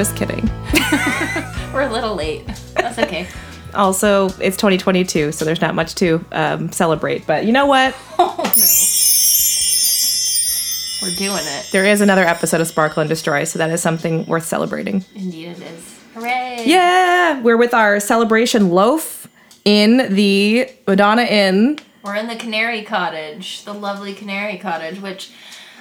Just kidding. We're a little late. That's okay. Also, it's 2022, so there's not much to um, celebrate. But you know what? Oh no. We're doing it. There is another episode of Sparkle and Destroy, so that is something worth celebrating. Indeed it is. Hooray! Yeah, we're with our celebration loaf in the Madonna Inn. We're in the Canary Cottage, the lovely Canary Cottage, which,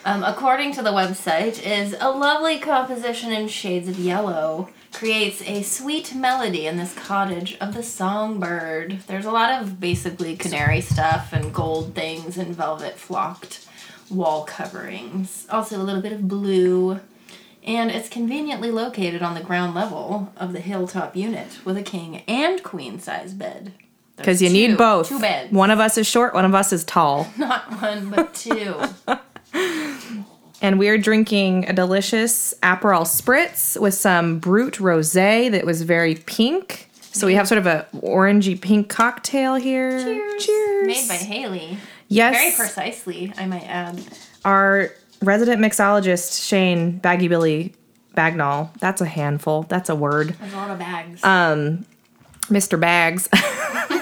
um, according to the website, is a lovely composition in shades of yellow. Creates a sweet melody in this cottage of the songbird. There's a lot of basically canary stuff and gold things and velvet flocked wall coverings. Also, a little bit of blue. And it's conveniently located on the ground level of the hilltop unit with a king and queen size bed. Because you There's need both. Two beds. One of us is short, one of us is tall. Not one, but two. And we're drinking a delicious Aperol Spritz with some Brut Rosé that was very pink. So we have sort of a orangey pink cocktail here. Cheers. Cheers. Made by Haley. Yes. Very precisely, I might add. Our resident mixologist, Shane Baggy Billy Bagnall, that's a handful. That's a word. There's a lot of bags. Um, Mr. Bags.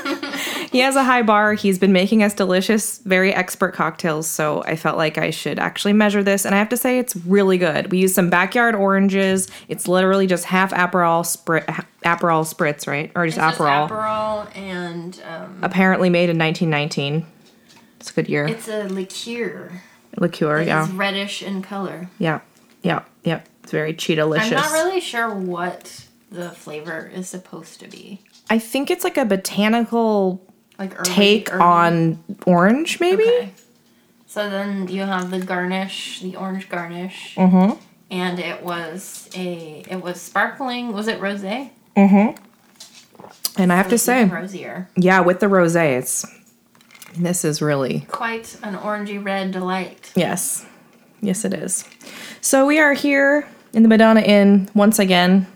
he has a high bar. He's been making us delicious, very expert cocktails. So I felt like I should actually measure this. And I have to say, it's really good. We use some backyard oranges. It's literally just half Aperol, sprit, Aperol Spritz, right? Or just It's just Aperol. Aperol and um, Apparently made in 1919. It's a good year. it's a liqueur. Liqueur, It's yeah. reddish in color. Yeah. Yeah. Yeah. It's very cheetah-licious. I'm not really sure what the flavor is supposed to be. I think it's like a botanical Like early, take early- on orange, maybe? Okay. So then you have the garnish, the orange garnish. Mm-hmm. And it was a, it was sparkling. Was it rosé? Mm-hmm. And I have to say, rosier. yeah, with the rosé, it's this is really Quite an orangey red delight. yes, yes, it is. So we are here in the Madonna Inn once again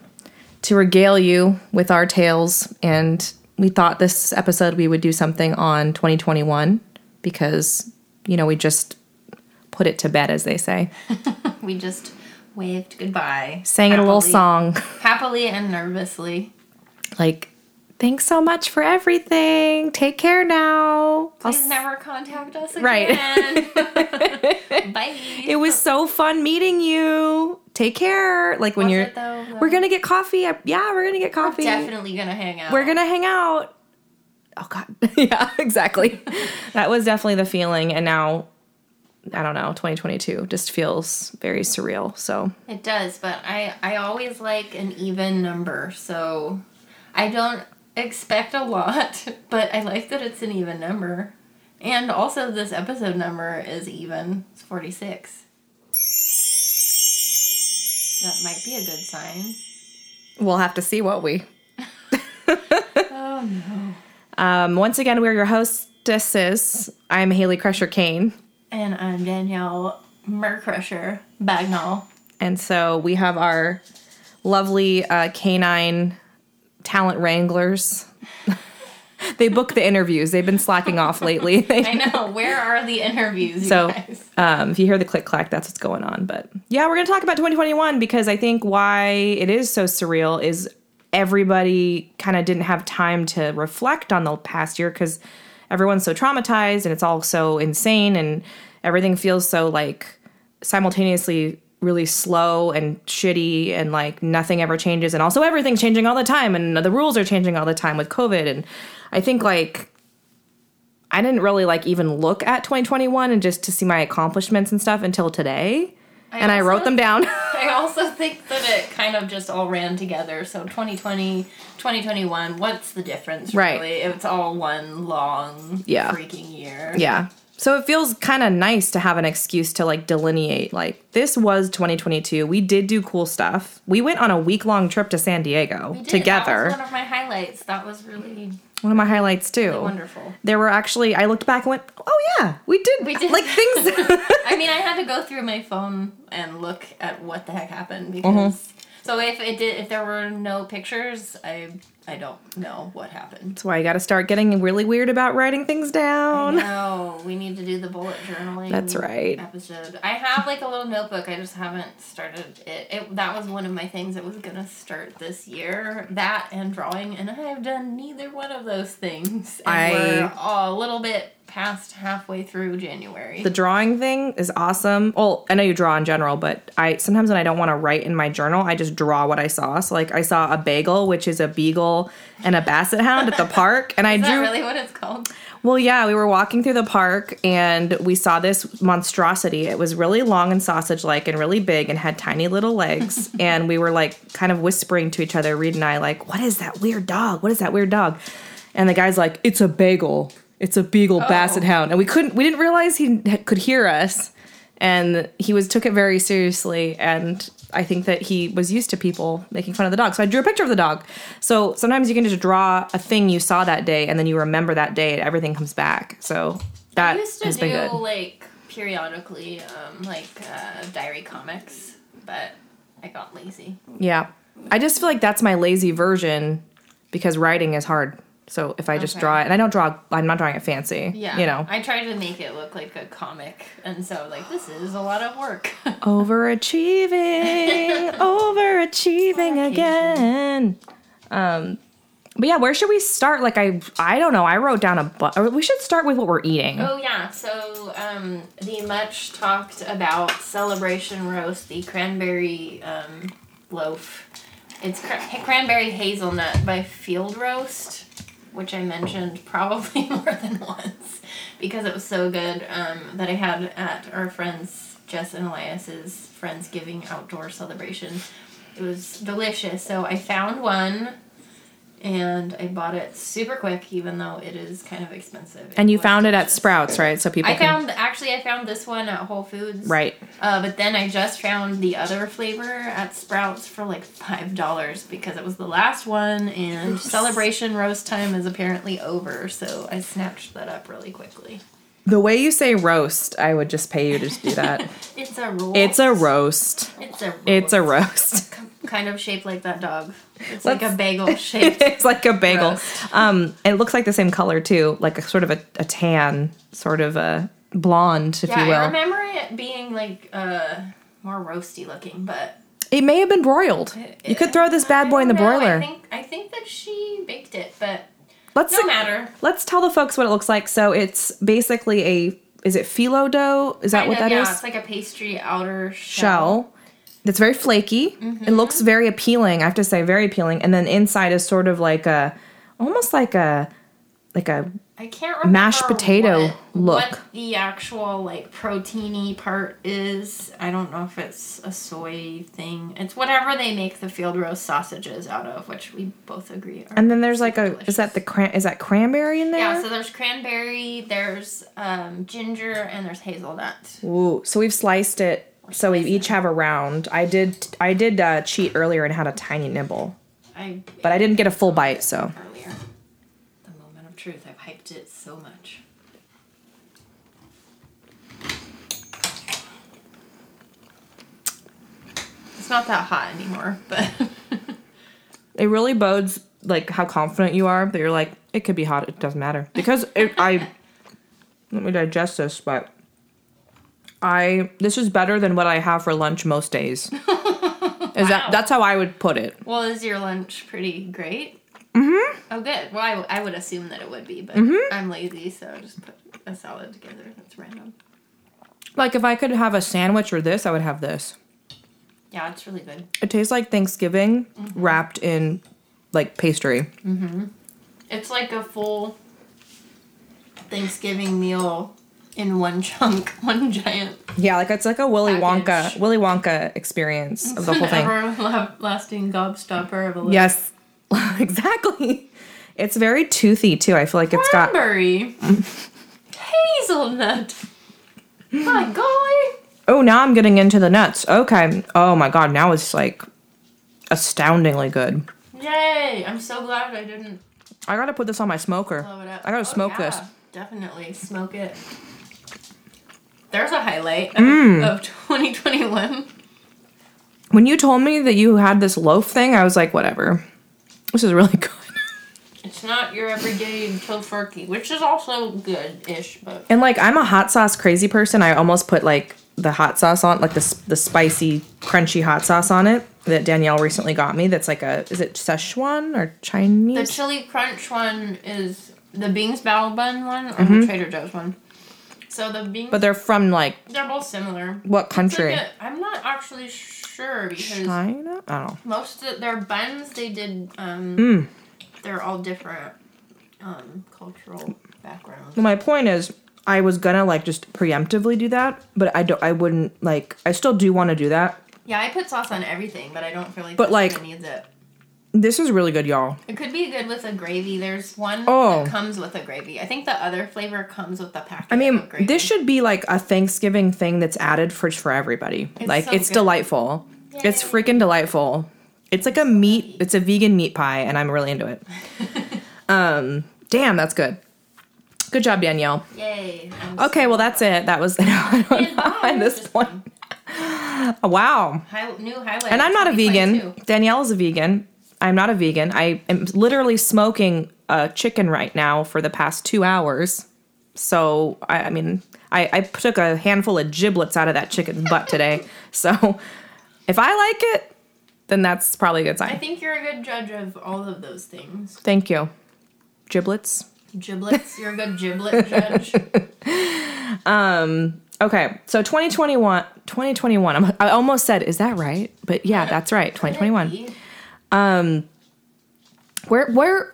to regale you with our tales, and we thought this episode we would do something on 2021 because you know we just put it to bed, as they say, We just waved goodbye. sang it a little song Happily and nervously. like. Thanks so much for everything. Take care now. I'll Please never contact us again. Right. Bye. It was so fun meeting you. Take care. Like when Was you're, it though? we're gonna get coffee. Yeah, we're gonna get coffee. definitely gonna hang out. We're gonna hang out. Oh God, yeah, exactly. that was definitely the feeling, and now I don't know. 2022 just feels very surreal. So It does, but I I always like an even number, so I don't expect a lot, but I like that it's an even number. And also this episode number is even. It's 46. That might be a good sign. we'll have to see what we. Oh no. Um, once again, we're your hostesses. I'm Haley Crusher Kane. And I'm Danielle Mercrusher Bagnall. And so we have our lovely uh, canine talent wranglers. they book the interviews. They've been slacking off lately. I know. Where are the interviews, so um, if you hear the click clack, that's what's going on. But yeah, we're going to talk about 2021 because I think why it is so surreal is everybody kind of didn't have time to reflect on the past year because everyone's so traumatized and it's all so insane and everything feels so like simultaneously really slow and shitty and like nothing ever changes and also everything's changing all the time and the rules are changing all the time with covid and i think like i didn't really like even look at 2021 and just to see my accomplishments and stuff until today and i wrote them down I also think that it kind of just all ran together. So 2020, 2021, what's the difference Right. really? It's all one long Yeah. freaking year. Yeah. So it feels kind of nice to have an excuse to like delineate like this was 2022. We did do cool stuff. We went on a week long trip to San Diego together. That was one of my highlights. That was really one of my highlights too. wonderful. There were actually I looked back and went, "Oh yeah, we did." We did. like things I mean, I had to go through my phone and look at what the heck happened Mm-hmm. So if it did, if there were no pictures, I I don't know what happened. That's why you got to start getting really weird about writing things down. No, we need to do the bullet journaling. That's right. Episode. I have like a little notebook. I just haven't started it. it. That was one of my things that was gonna start this year. That and drawing, and I have done neither one of those things. And I- we're a little bit past halfway through January. The drawing thing is awesome. Well, I know you draw in general, but I sometimes when I don't want to write in my journal, I just draw what I saw. So like I saw a bagel, which is a beagle and a basset hound at the park, and I Is that drew. really what it's called? Well, yeah, we were walking through the park and we saw this monstrosity. It was really long and sausage like and really big and had tiny little legs. and we were like kind of whispering to each other, Reed and I, like, what is that weird dog? What is that weird dog? And the guy's like, it's a bagel. It's a beagle basset hound. And we couldn't, we didn't realize he could hear us. And he was took it very seriously. And I think that he was used to people making fun of the dog. So I drew a picture of the dog. So sometimes you can just draw a thing you saw that day and then you remember that day and everything comes back. So that I used to has do been good. like periodically, um, like uh, diary comics, but I got lazy. Yeah. I just feel like that's my lazy version because writing is hard. So if I just Okay. draw it, and I don't draw, I'm not drawing it fancy. Yeah, You know, I tried to make it look like a comic, and so like this is a lot of work. overachieving, overachieving again. Um, but yeah, where should we start? Like I, I don't know. I wrote down a. Bu- or we should start with what we're eating. oh yeah, so um, the much talked about celebration roast, the cranberry um, loaf. It's cra- cranberry hazelnut by Field Roast, which I mentioned probably more than once because it was so good um, that I had at our friends Jess and Elias's Friendsgiving outdoor celebration. It was delicious. So I found one and I bought it super quick, even though it is kind of expensive. and you found it at. Sprouts, right? So people I can. found actually I found this one at Whole Foods. Right. Uh, but then I just found the other flavor at Sprouts for like five dollars because it was the last one, and celebration roast time is apparently over. So I snatched that up really quickly. The way you say roast, I would just pay you to do that. It's a roast. it's a roast. It's a. It's a roast. Kind of shaped like that dog. It's like Let's- a bagel shaped. it's like a bagel. Um, it looks like the same color too, like a sort of a, a tan, sort of a blonde, if yeah, you will. I remember it being like uh more roasty looking, but It may have been broiled. You could throw this bad boy in the know, broiler. I think I think that she baked it, but let's no matter. let's tell the folks what it looks like. So it's basically a is it phyllo dough? Is that Kind what of, that is? yeah, It's like a pastry outer shell. Shell. It's very flaky. Mm-hmm. It looks very appealing. I have to say, very appealing. And then inside is sort of like a, almost like a, like a I can't remember Mashed potato what, look. What the actual like proteiny part is? I don't know if it's a soy thing. It's whatever they make the field roast sausages out of, which we both agree. Are And then there's like a is that the cran is that cranberry in there? yeah? So there's cranberry, there's um, ginger, and there's hazelnut. Ooh, so we've sliced it. So we each have a round. I did I did uh, cheat earlier and had a tiny nibble, I but I didn't get a full bite. So earlier. The moment of truth. I've hyped it so much. It's not that hot anymore, but it really bodes like how confident you are that you're like it could be hot. It doesn't matter because it, I let me digest this, but I this is better than what I have for lunch most days. Is that that's how I would put it? well, is your lunch pretty great? Mm-hmm. Oh, good. Well, I, w- I would assume that it would be, but I'm lazy, so I just put a salad together. That's random. Like if I could have a sandwich or this, I would have this. Yeah, it's really good. It tastes like Thanksgiving wrapped in like pastry. Mm-hmm. It's like a full Thanksgiving meal in one chunk, one giant Yeah, like it's like a Willy Wonka Package. Willy Wonka experience of the whole thing. everlasting gobstopper of a little Yes, exactly. It's very toothy too. I feel like it's got cranberry, hazelnut. My golly! Oh, now I'm getting into the nuts. Okay. Oh my god, now it's like astoundingly good. Yay! I'm so glad I didn't I gotta put this on my smoker. blow it up. I gotta Oh, smoke yeah, this. Definitely smoke it. There's a highlight of, Mm. of 2021. When you told me that you had this loaf thing, I was like, whatever. This is really good. It's not your everyday tofurkey, which is also good-ish, but And like I'm a hot sauce crazy person. I almost put like the hot sauce on, like the the spicy, crunchy hot sauce on it that Danielle recently got me. That's like a is it Szechuan or Chinese? the chili crunch one is the Bing's Battle Bun one or the Trader Joe's one. So the Bing's, but they're from like they're both similar. what It's like country? a- I'm not actually sure because China? I don't know. most of their buns they did. Um, Mm. They're all different um, cultural backgrounds. My point is, I was gonna like just preemptively do that, but I don't. I wouldn't like. I still do want to do that. Yeah, I put sauce on everything, but I don't feel like. But, like- needs it. This is really good, y'all. It could be good with a gravy. There's one Oh. that comes with a gravy. I think the other flavor comes with the packet. I mean, this should be like a Thanksgiving thing that's added for for everybody. It's like so it's good. delightful. It's freaking delightful. It's like a meat. It's a vegan meat pie, and I'm really into it. um, damn, that's good. Good job, Danielle. Yay. Okay, well that's it. That was I don't know Bye. at this point. Wow. Hi- new highlight. And I'm not a vegan. Danielle is a vegan. I'm not a vegan. I am literally smoking a chicken right now for the past two hours. So I, I mean, I, I took a handful of giblets out of that chicken butt today. So if I like it, then that's probably a good sign. I think you're a good judge of all of those things. Thank you. Giblets. Giblets. You're a good giblet judge. Um. Okay, so 2021, 2021. I'm, I almost said, is that right? But yeah, that's right. 2021. Where where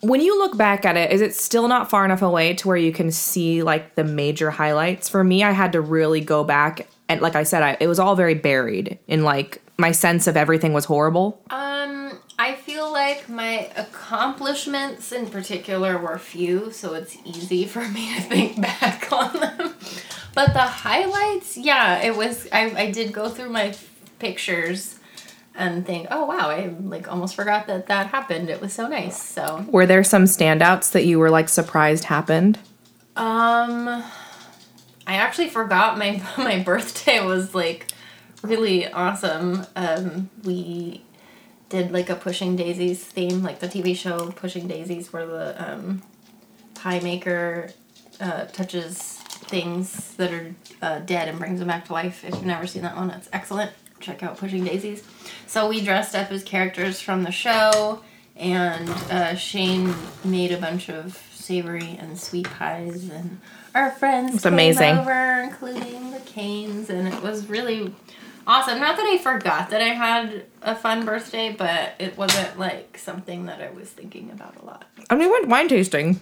when you look back at it, is it still not far enough away to where you can see like the major highlights? For me, I had to really go back and like I said, I, it was all very buried in like my sense of everything was horrible. Um, I feel like my accomplishments in particular were few, so it's easy for me to think back on them. But the highlights, yeah, it was. I, I did go through my pictures and think, oh wow, I like almost forgot that that happened. It was so nice. So, Were there some standouts that you were like surprised happened? um, I actually forgot my my birthday was like really awesome. Um, we did like a Pushing Daisies theme, like the TV show Pushing Daisies, where the um, pie maker uh, touches things that are uh, dead and brings them back to life. If you've never seen that one, it's excellent. Check out Pushing Daisies. So we dressed up as characters from the show, and uh, Shane made a bunch of savory and sweet pies, and our friends It's amazing. came over, including the Canes, and it was really awesome. Not that I forgot that I had a fun birthday, but it wasn't like something that I was thinking about a lot. And we went wine tasting.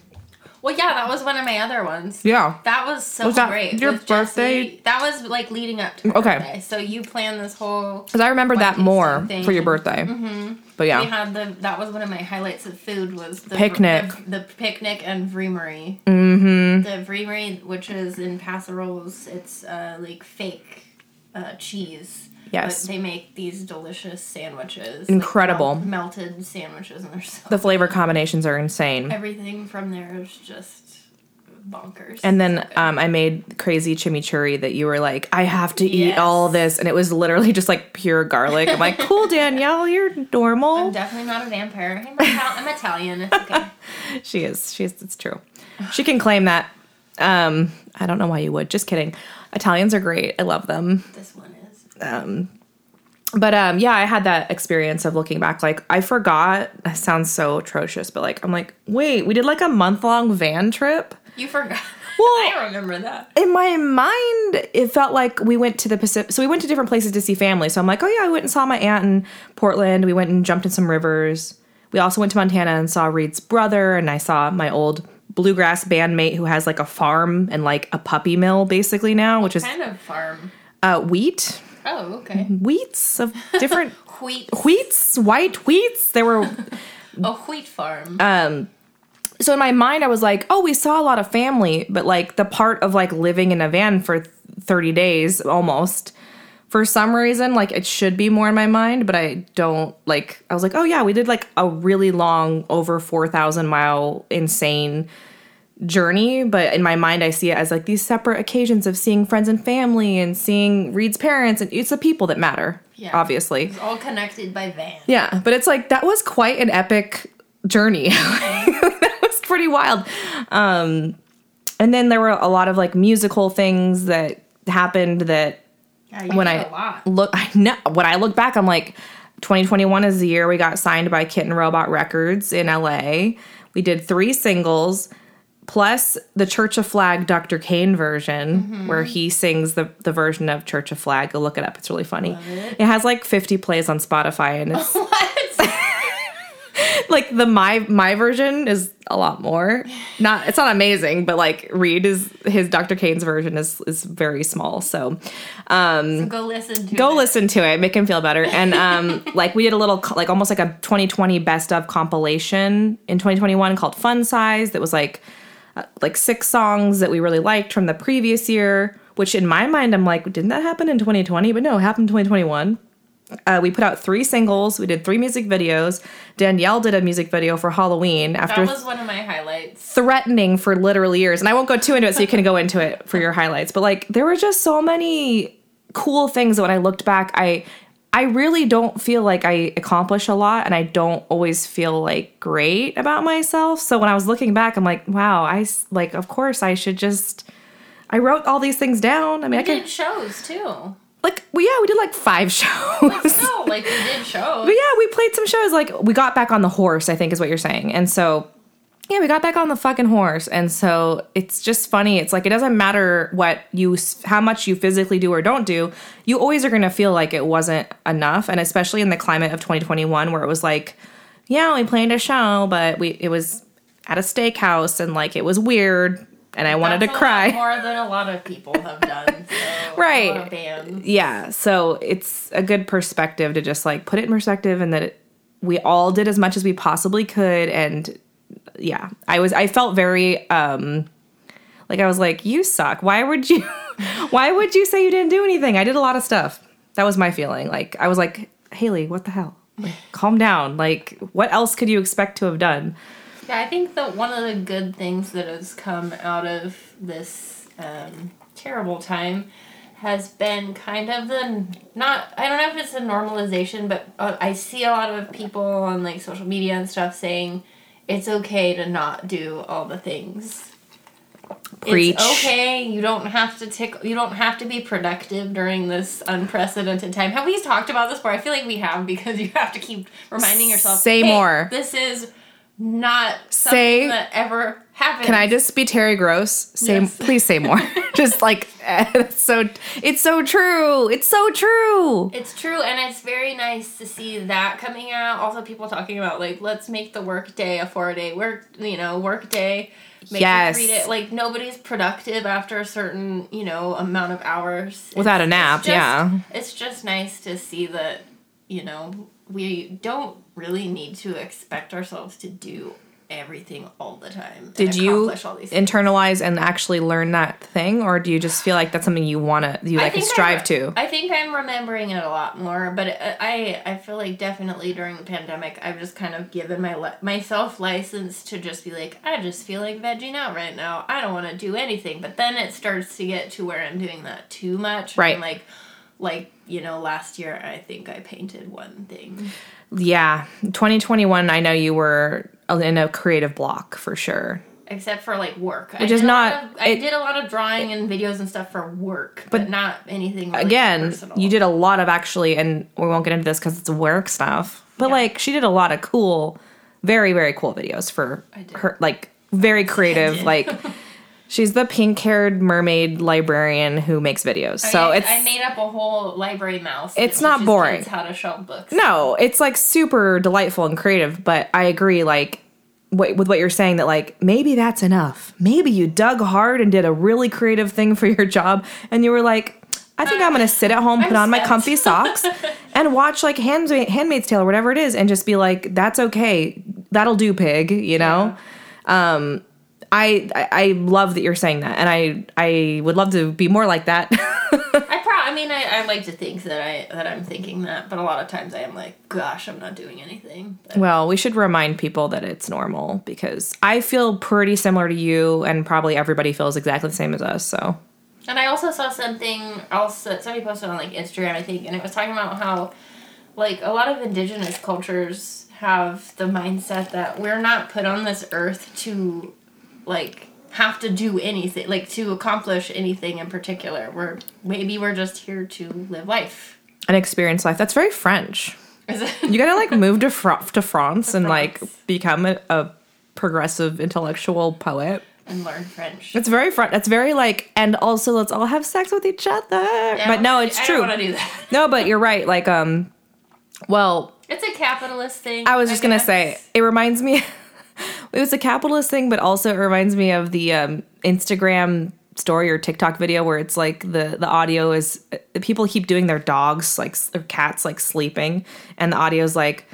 Well, yeah, that was one of my other ones. Yeah. That was so Was that great. your Jesse. birthday? That was like leading up to Okay. birthday. So you planned this whole. Because I remember that more tasting for your birthday. Mm-hmm. But We yeah. had the. That was one of my highlights of food was the Picnic. The, the picnic and Vreamery. Mm-hmm. The Vreamery, which is in Paso Robles, it's uh, like fake uh, cheese. Yes. But they make these delicious sandwiches. like Incredible. mel- melted sandwiches, and they're so. The flavor combinations are insane. Everything from there is just bonkers. And then So um, I made crazy chimichurri that you were like, I have to eat Yes. all this. And it was literally just like pure garlic. I'm like, cool, Danielle, you're normal. I'm definitely not a vampire. I'm, I'm Italian. It's okay. She is. She is. It's true. She can claim that. Um, I don't know why you would. Just kidding. Italians are great. I love them. This one is. But um, yeah, I had that experience of looking back. Like, I forgot. That sounds so atrocious, but like, I'm like, wait, we did like a month long van trip. You forgot. Well- I remember that. in my mind, it felt like we went to the Pacific. So we went to different places to see family. So I'm like, oh yeah, I went and saw my aunt in Portland. We went and jumped in some rivers. We also went to Montana and saw Reed's brother, and I saw my old bluegrass bandmate who has like a farm and like a puppy mill basically now, which is Kind of farm. uh, wheat, Oh, okay. wheats of different Wheat. wheats, white wheats. There were A wheat farm. Uh, so in my mind i was like oh we saw a lot of family but like the part of like living in a van for 30 days almost for some reason like it should be more in my mind but i don't like i was like oh yeah we did like a really long over 4000 mile insane journey, but in my mind, I see it as like these separate occasions of seeing friends and family and seeing Reed's parents, and it's the people that matter, Yeah. obviously. It's all connected by Van. Yeah, but it's like that was quite an epic journey. that was pretty wild. Um, and then there were a lot of like musical things that happened that Yeah, when I look, I know when I look back, I'm like, 2021 is the year we got signed by Kitten Robot Records in LA. We did three singles, plus the Church of Flag Dr. Kane version, Mm-hmm. where he sings the the version of Church of Flag. Go look it up; it's really funny. it. it has like 50 plays on Spotify, and it's like the my my version is a lot more. Not it's not amazing, but like Reed is his Dr. Kane's version is is very small. So So go listen to go it. listen to it make him feel better and um like we did a little like almost like a 2020 best of compilation in 2021 called fun size that was like uh, like six songs that we really liked from the previous year which in my mind i'm like didn't that happen in 2020 but no it happened in 2021 uh, we put out three singles we did three music videos danielle did a music video for halloween after That was one of my highlights. threatening for literal years. And I won't go too into it so you can go into it for your highlights. But like there were just so many cool things that when I looked back, I I really don't feel like I accomplish a lot and I don't always feel like great about myself. So when I was looking back, I'm like, wow, I like of course I should just I wrote all these things down. I mean, I We can did shows too. like well, yeah, we did like five shows. No, like we did shows. But yeah, we played some shows. Like we got back on the horse, I think is what you're saying. And so yeah, we got back on the fucking horse. And so it's just funny. It's like it doesn't matter what you how much you physically do or don't do. You always are going to feel like it wasn't enough, and especially in the climate of 2021 where it was like, yeah, we played a show, but we it was at a steakhouse and like it was weird and I wanted That's to cry. more than a lot of people have done. So, Right. A lot of bands. yeah so it's a good perspective to just like put it in perspective and that it, we all did as much as we possibly could and yeah. I was i felt very um like i was like you suck. Why would you why would you say you didn't do anything? I did a lot of stuff. That was my feeling. Like i was like haley what the hell? Like, calm down. Like what else could you expect to have done? Yeah, I think that one of the good things that has come out of this um, terrible time has been kind of the not I don't know if it's a normalization, but uh, I see a lot of people on like social media and stuff saying it's okay to not do all the things. Preach. It's okay. You don't have to tick. You don't have to be productive during this unprecedented time. Have we talked about this before? I feel like we have because you have to keep reminding yourself. Say "Hey, more." This is not something Say- that ever happened. Can I just be Terry Gross? Say, Yes. please say more. just like it's so, it's so true. It's so true. It's true, and it's very nice to see that coming out. Also, people talking about like let's make the work day a four day work, you know, work day. Make Yes. it. Like nobody's productive after a certain you know amount of hours Without a nap, it's just- yeah. It's just nice to see that you know we don't really need to expect ourselves to do everything all the time. Did you accomplish all these things. internalize and actually learn that thing, or do you just feel like that's something you want to, you like strive I'm- to? I think I'm remembering it a lot more, but I I, I feel like definitely during the pandemic, I've just kind of given my myself license to just be like, I just feel like vegging out right now. I don't want to do anything, but then it starts to get to where I'm doing that too much. Right. And like, like you know, last year I think I painted one thing. Yeah, 2021. I know you were in a creative block for sure. Except for like work, Which is not- I it- did a lot of drawing and videos and stuff for work, but, not anything. Really Again, personal. you did a lot of actually, and we won't get into this because it's work stuff. But Yeah. like, she did a lot of cool, very very cool videos for I did. her, like very creative, like. She's the pink-haired mermaid librarian who makes videos. So I, it's I made up a whole library mouse. It's not boring. How to shelf books? No, it's like super delightful and creative, but I agree like what, with what you're saying that like maybe that's enough. Maybe you dug hard and did a really creative thing for your job and you were like I think I'm going to sit at home, put on my comfy socks and watch like Hand, Handmaid's Tale or whatever it is and just be like that's okay. That'll do, pig, you know? Um I, I love that you're saying that and I I would love to be more like that. I pro- I I mean, I, I like to think that I that I'm thinking that, but a lot of times I am like, gosh, I'm not doing anything. But Well, we should remind people that it's normal because I feel pretty similar to you, and probably everybody feels exactly the same as us. So, And I also saw something else that somebody posted on like Instagram, I think, and it was talking about how like a lot of indigenous cultures have the mindset that we're not put on this earth to like have to do anything, like to accomplish anything in particular. We're maybe we're just here to live life. and experience life that's very French. Is it? You gotta like move to Fr- to France and like become a, a progressive intellectual poet. and learn French. It's very French. It's very like, and also let's all have sex with each other. but no, it's I true. don't do that. No, but you're right. Like, um, well, It's a capitalist thing. I was just gonna guess. say it reminds me. it was a capitalist thing, but also it reminds me of the um, Instagram story or TikTok video where it's like the the audio is people keep doing their dogs like or cats like sleeping, and the audio is like.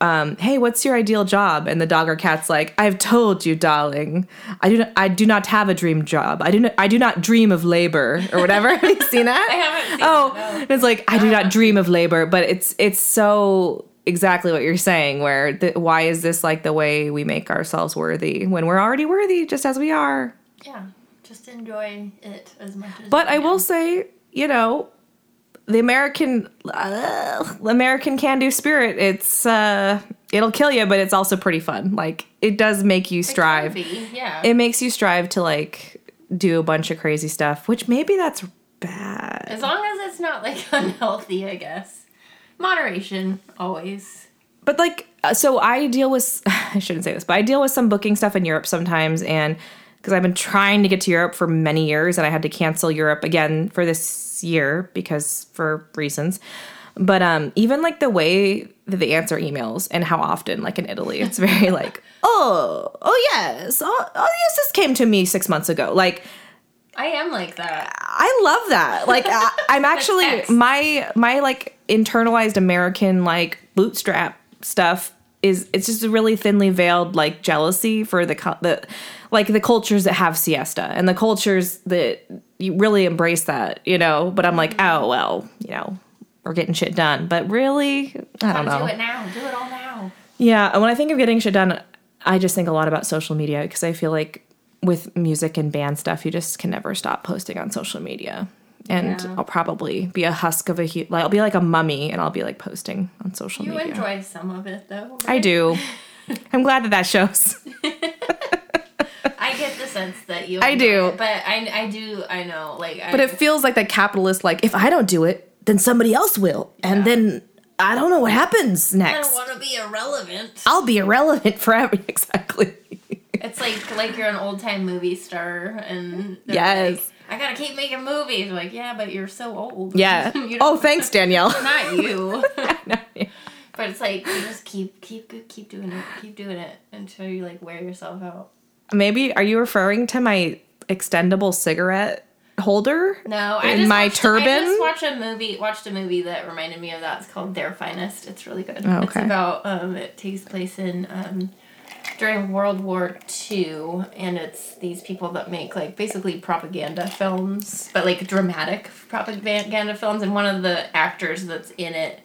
Um, hey, what's your ideal job? And the dog or cat's like, I've told you, darling. I do not. I do not have a dream job. I do not. I do not dream of labor or whatever. have you seen that? I haven't seen oh, it, no. it's like I do not dream of labor, but it's it's so exactly what you're saying. Where the, why is this like the way we make ourselves worthy when we're already worthy just as we are? Yeah, just enjoy it as much as. But I can. will say, you know, the American uh, American can do spirit. It's uh, it'll kill you, but it's also pretty fun. Like it does make you It strive. be, Yeah. It makes you strive to like do a bunch of crazy stuff, which maybe that's bad. as long as it's not like unhealthy, I guess. Moderation always. but like uh, so i deal with i shouldn't say this but i deal with some booking stuff in europe sometimes and because i've been trying to get to europe for many years and i had to cancel europe again for this year because for reasons but um even like the way that they answer emails and how often like in italy it's very like oh oh yes oh, oh yes this came to me six months ago like I am like that. I love that. Like I, I'm actually my my like internalized American like bootstrap stuff is it's just a really thinly veiled like jealousy for the the like the cultures that have siesta and the cultures that you really embrace that, you know. But I'm like, oh well, you know, we're getting shit done. But really, I don't know. Do it now. Do it all now. Yeah, and when I think of getting shit done, I just think a lot about social media because I feel like with music and band stuff, you just can never stop posting on social media. And Yeah. I'll probably be a husk of a hu- like I'll be like a mummy and I'll be like posting on social You media. You enjoy some of it though. I do. I'm glad that that shows. I get the sense that you. I do. it, but I I do I know like. I, But it feels like that capitalist like if I don't do it, then somebody else will. And then I don't know what happens next. I don't want to be irrelevant. I'll be irrelevant forever exactly. It's like like you're an old time movie star and Yes. like, I gotta keep making movies. Like yeah, but you're so old. yeah. Oh, thanks Danielle. not you. But it's like you just keep keep keep doing it, keep doing it until you like wear yourself out. Maybe are you referring to my extendable cigarette holder? No, I In my watched, turban? I just watched a movie. Watched a movie that reminded me of that. It's called Their Finest. It's really good. Oh, It's okay. about um, it takes place in um, during World War II, and it's these people that make like basically propaganda films, but like dramatic propaganda films. And one of the actors that's in it,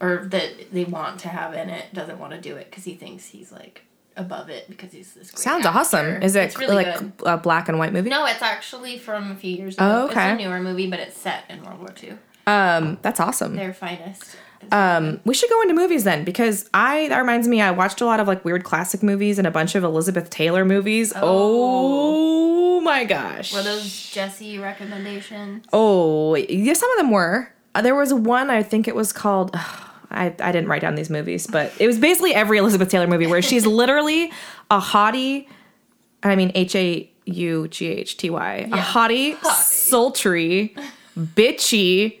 or that they want to have in it, doesn't want to do it because he thinks he's like above it because he's this. Great Sounds actor. awesome. Is it really like good. a black and white movie? No, it's actually from a few years ago. Oh, okay. It's a newer movie, but it's set in World War II. Um, that's awesome. Their finest. Um, we should go into movies then because I that reminds me I watched a lot of like weird classic movies and a bunch of Elizabeth Taylor movies. Oh, my gosh. Were those Jesse recommendations? Oh, yeah, some of them were. Uh, there was one I think it was called. I, I didn't write down these movies, but it was basically every Elizabeth Taylor movie where she's literally a hottie. I mean H A U G H T Y. A hottie, Hottie. sultry, bitchy,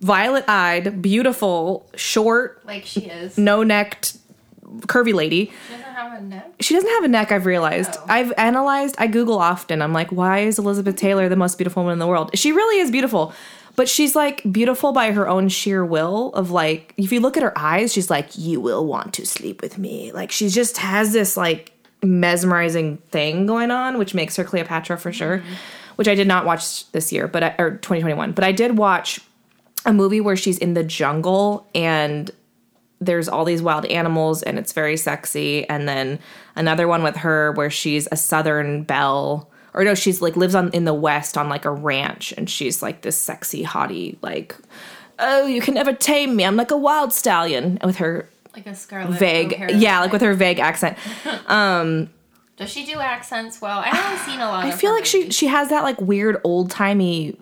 violet-eyed, beautiful, short, Like she is. no-necked, curvy lady She doesn't have a neck. she doesn't have a neck i've realized Oh. i've analyzed i google often i'm like why is elizabeth taylor the most beautiful woman in the world she really is beautiful but she's like beautiful by her own sheer will of like if you look at her eyes she's like you will want to sleep with me like she just has this like mesmerizing thing going on which makes her cleopatra for sure mm-hmm. which I did not watch this year, but I, or 2021. But I did watch a movie where she's in the jungle and there's all these wild animals and it's very sexy. And then another one with her where she's a southern belle. Or no, she's like lives on in the west on like a ranch and she's like this sexy hottie like oh you can never tame me I'm like a wild stallion with her Like a Scarlet vague yeah like with her vague accent um, Does she do accents well? I haven't seen a lot. I feel like she movies. she has that like weird old timey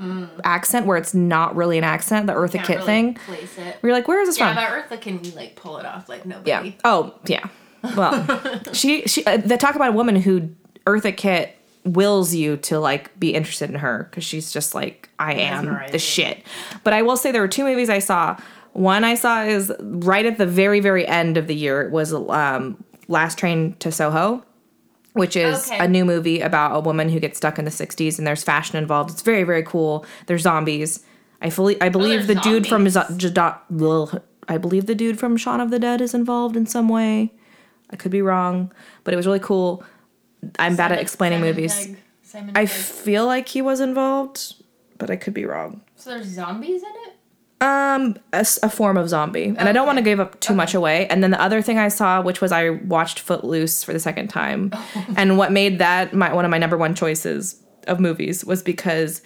accent where it's not really an accent the Eartha Kitt really thing Place it. we're like where is this from?" Yeah, from but Eartha can like pull it off like nobody. Yeah. Oh, yeah. Well, she she uh, they talk about a woman who Eartha Kitt wills you to like be interested in her because she's just like I am the shit. But I will say there were two movies I saw. One I saw is right at the very very end of the year. It was um, Last Train to Soho. Which is Okay. a new movie about a woman who gets stuck in the 60s and there's fashion involved. It's very, very cool. There's zombies. I fully, I oh, believe the there's dude from zombies. I believe the dude from Shaun of the Dead is involved in some way. I could be wrong, but it was really cool. I'm bad at explaining Simon movies. Simon I feel like he was involved, but I could be wrong. so there's zombies in it. Um, a, a form of zombie, and I don't want to give up too much away. And then the other thing I saw, which was I watched Footloose for the second time, and what made that my one of my number one choices of movies was because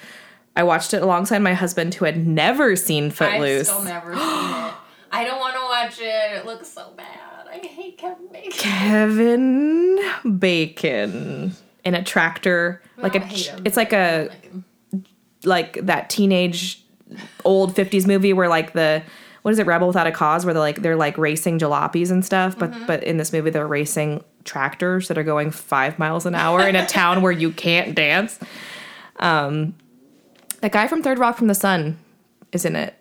I watched it alongside my husband who had never seen I've Footloose. still never seen it. I don't want to watch it. It looks so bad. I hate Kevin Bacon. Kevin Bacon in a tractor, like a, don't hate him, it's like a like that teenage old 50s movie where like the what is it rebel without a cause where they're like they're like racing jalopies and stuff but Mm-hmm. but in this movie they're racing tractors that are going five miles an hour in a town where you can't dance um that guy from third rock from the sun is in it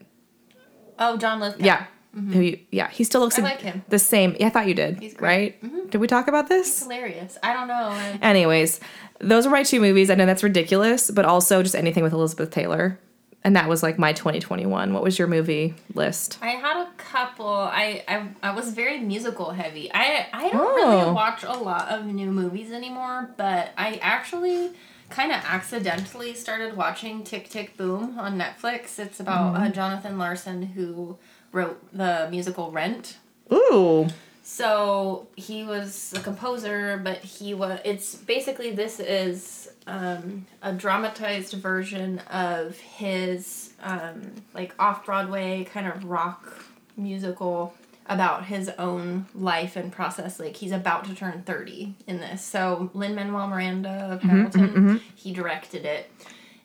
Oh, John Lithgow. yeah Who you, yeah he still looks I like him. the same yeah i thought you did He's great. Mm-hmm. right did we talk about this hilarious. I don't know. Anyways, those were my two movies. I know that's ridiculous, but also just anything with Elizabeth Taylor. And that was like my 2021. What was your movie list? I had a couple. I, I I was very musical heavy. I I don't Oh. really watch a lot of new movies anymore, but I actually kind of accidentally started watching Tick Tick Boom on Netflix. It's about uh, Jonathan Larson who wrote the musical Rent. Ooh. So he was a composer, but he was. It's basically this is um, a dramatized version of his um, like off Broadway kind of rock musical about his own life and process. Like he's about to turn thirty in this. So Lin Manuel Miranda of Hamilton, he directed it.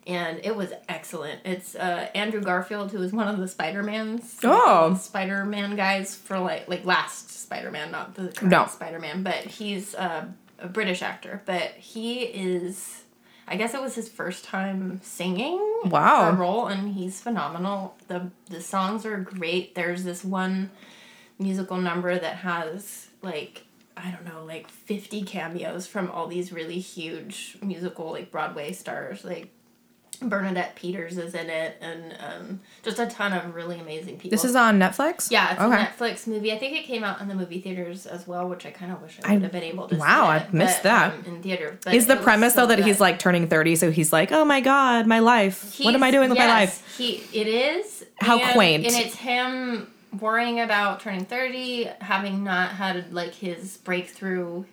And it was excellent. It's uh, Andrew Garfield, who is one of the Spider Mans. Oh. Spider Man guys for like like last Spider Man, not the current No. Spider Man, but he's uh, a British actor. But he is, I guess it was his first time singing Wow. a role, and he's phenomenal. the The songs are great. There's this one musical number that has like I don't know, like fifty cameos from all these really huge musical like Broadway stars, like. Bernadette Peters is in it, and um, just a ton of really amazing people. This is on Netflix? Yeah, it's okay. a Netflix movie. I think it came out in the movie theaters as well, which I kind of wish I would have been able to. wow, I missed but, that. um, in theater. But Is the premise so though that he's like turning 30, so he's like, oh my god, my life. what am I doing with my yes, life? He it is How and- quaint. and it's him worrying about turning thirty, having not had like his breakthrough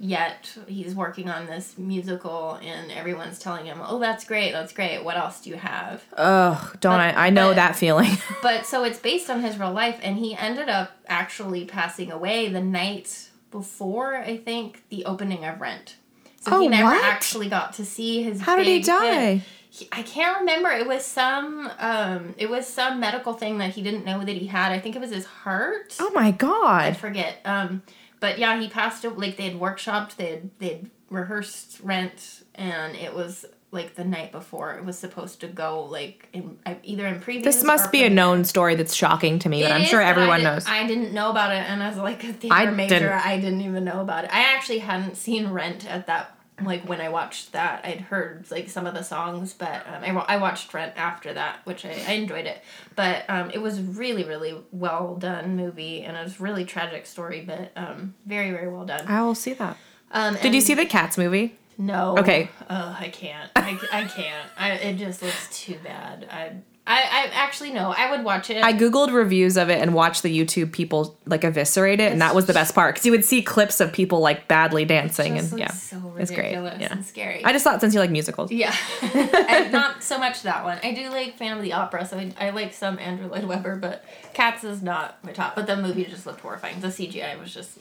yet. He's working on this musical, and everyone's telling him, "Oh, that's great, that's great. What else do you have?" Ugh, don't But- I? I know but- that feeling. But so it's based on his real life, and he ended up actually passing away the night before, I think, the opening of Rent. So Oh, he never what? actually got to see his. How did he die? He- I can't remember. It was some. Um, it was some medical thing that he didn't know that he had. I think it was his heart. Oh my god I forget. Um, but yeah, he passed. Like they had workshopped, they had they had rehearsed Rent, and it was like the night before it was supposed to go. Like in either in previews. This must be a known story that's shocking to me, but It I'm is, sure I everyone didn't- knows. I didn't know about it, and as like a theater I major, didn't. I didn't even know about it. I actually hadn't seen Rent at that. Like when I watched that, I'd heard like some of the songs, but um, I, I watched Rent after that, which I, I enjoyed it. But um, it was really, really well done movie, and it was really tragic story, but um, very, very well done. I will see that. Um, Did you see the Cats movie? No. Okay. Oh, I can't. I, I can't. I, it just looks too bad. I, I, I actually no. I would watch it. I googled reviews of it and watched the YouTube people like eviscerate it, and that was the best part because you would see clips of people like badly dancing, and yeah, so it's great. Yeah, and scary. I just thought since you like musicals, Yeah, not so much that one. I do like Phantom of the Opera, so I, I like some Andrew Lloyd Webber, but Cats is not my top. But the movie just looked horrifying. The CGI was just.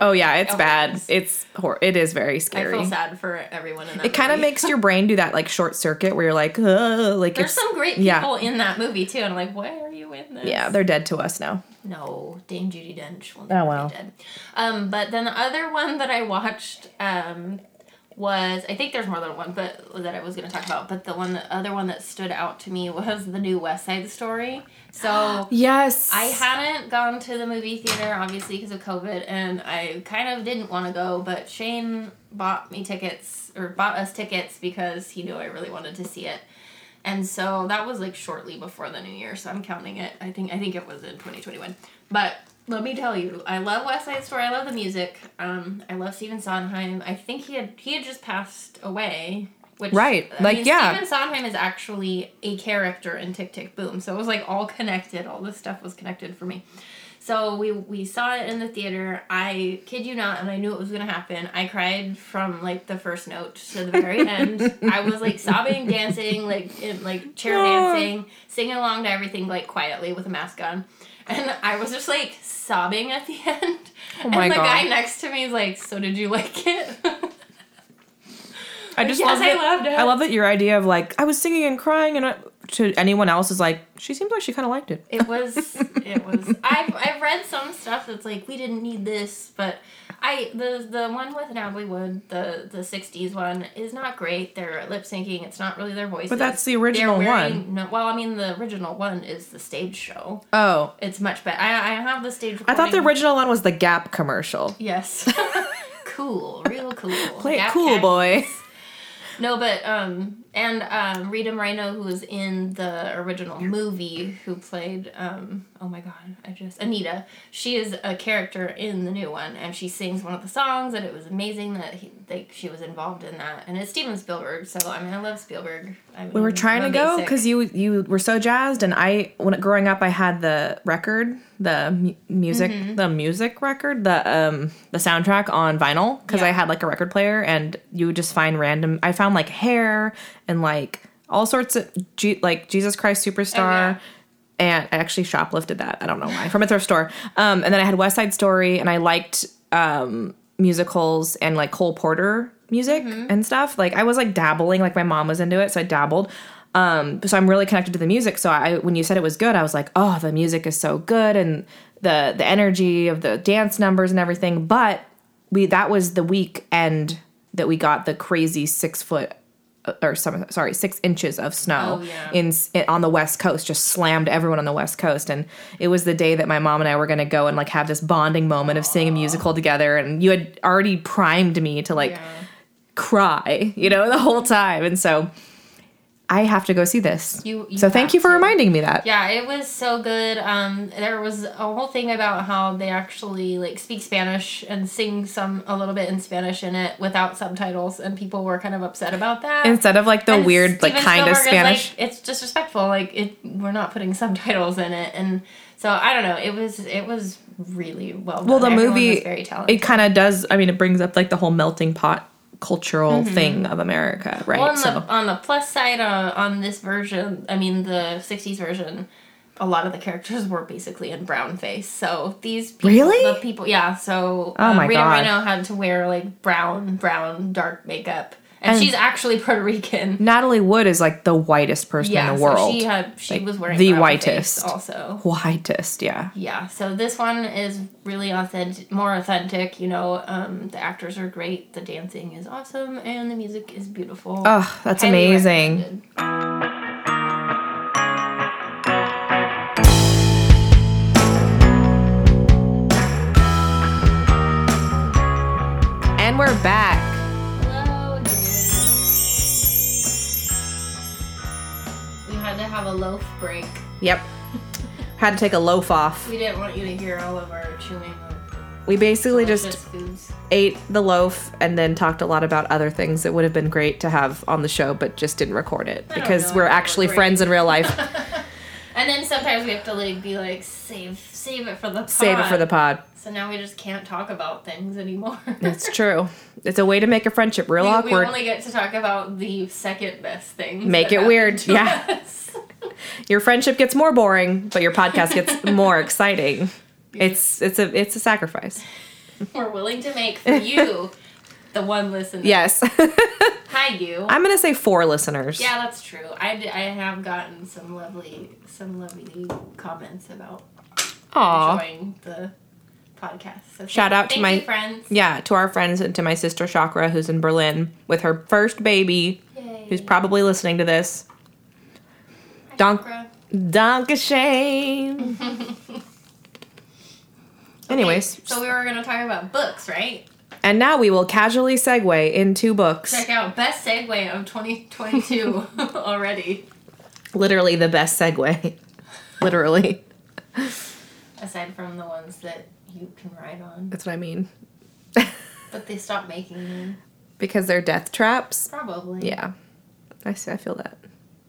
Oh yeah, it's bad. It's hor- it is very scary. I feel sad for everyone in that. It kind of makes your brain do that like short circuit where you're like, Ugh, like There's it's some great people yeah. in that movie too, and I'm like, why are you in this? yeah, they're dead to us now. No, Dame Judi Dench will Oh, never wow. be dead. Um, but then the other one that I watched um, was I think there's more than one, but that I was going to talk about. But the one, the other one that stood out to me was the new West Side Story. So Yes, I hadn't gone to the movie theater, obviously because of COVID, and I kind of didn't want to go. But Shane bought me tickets or bought us tickets because he knew I really wanted to see it. And so that was like shortly before the new year, so I'm counting it. I think I think it was in 2021. But let me tell you, I love West Side Story. I love the music. Um, I love Stephen Sondheim. I think he had he had just passed away. Which, Right. I Like, mean, yeah. Stephen Sondheim is actually a character in Tick Tick Boom, so it was like all connected. All this stuff was connected for me. So we we saw it in the theater. I kid you not, and I knew it was gonna happen. I cried from like the first note to the very end. I was like sobbing, dancing, like in, like chair dancing, singing along to everything like quietly with a mask on, and I was just like sobbing at the end. Oh my and the God. guy next to me is like, "So did you like it?" I just Yes, love I that, loved it. I love that your idea of like I was singing and crying and I, to anyone else is like she seems like she kind of liked it. It was. It was. I've I've read some stuff that's like we didn't need this, but I the the one with Natalie Wood, the the '60s one, is not great. They're lip syncing. It's not really their voice. But that's the original wearing- one. No, well, I mean the original one is the stage show. Oh, It's much better. I I have the stage. I thought the original one was the Gap commercial. Yes. cool. Real cool. Play it cool, boy. No, but um, and um, Rita Moreno, who was in the original movie, who played um, oh my god, I just Anita. She is a character in the new one, and she sings one of the songs, and it was amazing that he, they, she was involved in that. And it's Steven Spielberg, so I mean, I love Spielberg. I mean, We were trying to go because you you were so jazzed, and I when growing up I had the record, the mu- music, Mm-hmm. the music record, the um the soundtrack on vinyl because I had like a record player, and you would just find random. I found like hair and like all sorts of G, like Jesus Christ Superstar. Oh, yeah. And I actually shoplifted that. I don't know why from a thrift store. Um, and then I had West Side Story, and I liked um, musicals and like Cole Porter music Mm-hmm. and stuff. Like I was like dabbling, like my mom was into it, so I dabbled. Um, so I'm really connected to the music. So I, when you said it was good, I was like, oh, the music is so good, and the the energy of the dance numbers and everything. But we that was the weekend that we got the crazy six foot. Uh, Or some, sorry, six inches of snow Oh, yeah. in, in on the west coast, just slammed everyone on the west coast, and it was the day that my mom and I were gonna go and like have this bonding moment of seeing a musical together. And you had already primed me to like Yeah. cry, you know, the whole time. And so I have to go see this. You- you so thank you for to. reminding me that. Yeah, it was so good. Um, there was a whole thing about how they actually like speak Spanish and sing some a little bit in Spanish in it without subtitles, and people were kind of upset about that. Instead of like the And weird, like Steven kind of Spielberg is Spanish. like, it's disrespectful. Like it, we're not putting subtitles in it, and so I don't know. It was it was really well. Done. well, the Everyone movie, very talented. it kind of does. I mean, it brings up like the whole melting pot cultural thing of America, right? Mm-hmm. Well, on so the on the plus side uh, on this version, I mean the '60s version, a lot of the characters were basically in brown face. So these people, Really? the people, yeah. So Oh um, my Rita God. Moreno had to wear like brown, brown, dark makeup, and, And- she's actually Puerto Rican. Natalie Wood is like the whitest person Yeah, in the world. so she had she Like, was wearing the whitest. also. whitest, yeah. Yeah, so this one is really authentic, more authentic. You know, um, the actors are great, the dancing is awesome, and the music is beautiful. Oh, that's Highly amazing. And we're back. A loaf break. Yep. Had to take a loaf off. We didn't want you to hear all of our chewing. We basically just foods. ate the loaf and then talked a lot about other things that would have been great to have on the show, but just didn't record it I because we're actually friends in real life. And then sometimes we have to like be like save save it for the pod. Save it for the pod. So now we just can't talk about things anymore. It's true. It's a way to make a friendship real we, we only get to talk about the second best things. Make it weird, yeah. us. Your friendship gets more boring, but your podcast gets more exciting. It's it's a it's a sacrifice. We're willing to make for you, the one listener. Yes. Hi, you. I'm gonna say four listeners. yeah, that's true. I, d- I have gotten some lovely some lovely comments about Aw. enjoying the podcast. So Shout out to my- you, friends. Yeah, to our friends and to my sister Chakra, who's in Berlin with her first baby, Yay. who's probably listening to this. Donk, Chakra. Dankeschön. Anyways, Okay, so we were gonna talk about books, right? and now we will casually segue into books. Check out best segue of 2022 already. Literally the best segue. Literally. Aside from the ones that you can ride on, That's what I mean. but they stopped making them. because they're death traps. Probably. Yeah. I, see, I feel that.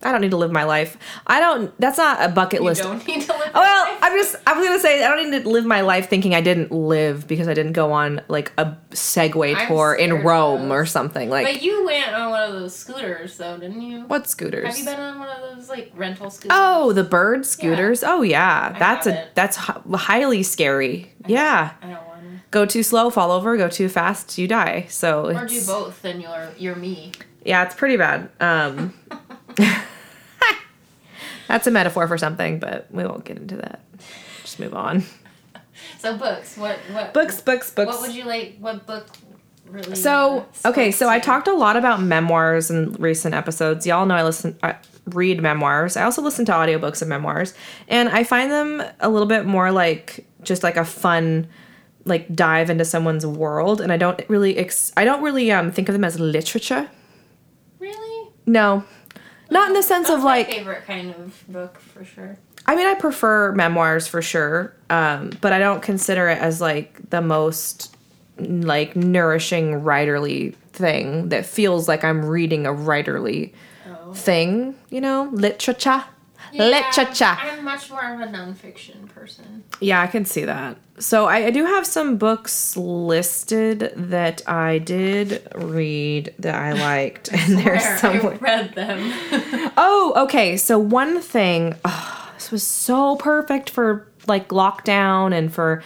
I don't need to live my life. I don't, that's not a bucket You list. don't need to live. Oh, well, I'm just, I was gonna say, I don't need to live my life thinking I didn't live because I didn't go on like a Segway I'm tour in Rome or something. Like, But you went on one of those scooters, though, didn't you? what scooters? Have you been on one of those like rental scooters? Oh, the bird scooters. Oh yeah, I that's a haven't. that's hi- highly scary. Yeah, I don't want to. go too slow, fall over. Go too fast, you die. So Or do both, then you're you're me. Yeah, it's pretty bad. Um, that's a metaphor for something, but we won't get into that. Just move on. So books. What what Books, books, books. What would you like? What book really? So okay, so to I talked a lot about memoirs in recent episodes. Y'all know I listen, I read memoirs. I also listen to audiobooks of memoirs, and I find them a little bit more like just like a fun like dive into someone's world. And I don't really, ex- I don't really um think of them as literature. Really? No, not in the sense That's of my like favorite kind of book for sure. I mean, I prefer memoirs for sure, um, but I don't consider it as like the most like nourishing writerly thing that feels like I'm reading a writerly Oh. thing. You know, literature, literature. I'm much more of a nonfiction person. Yeah, I can see that. So I, I do have some books listed that I did read that I liked, and Where there's somewhere. I read them. Oh, okay. So one thing, oh, this was so perfect for like lockdown and for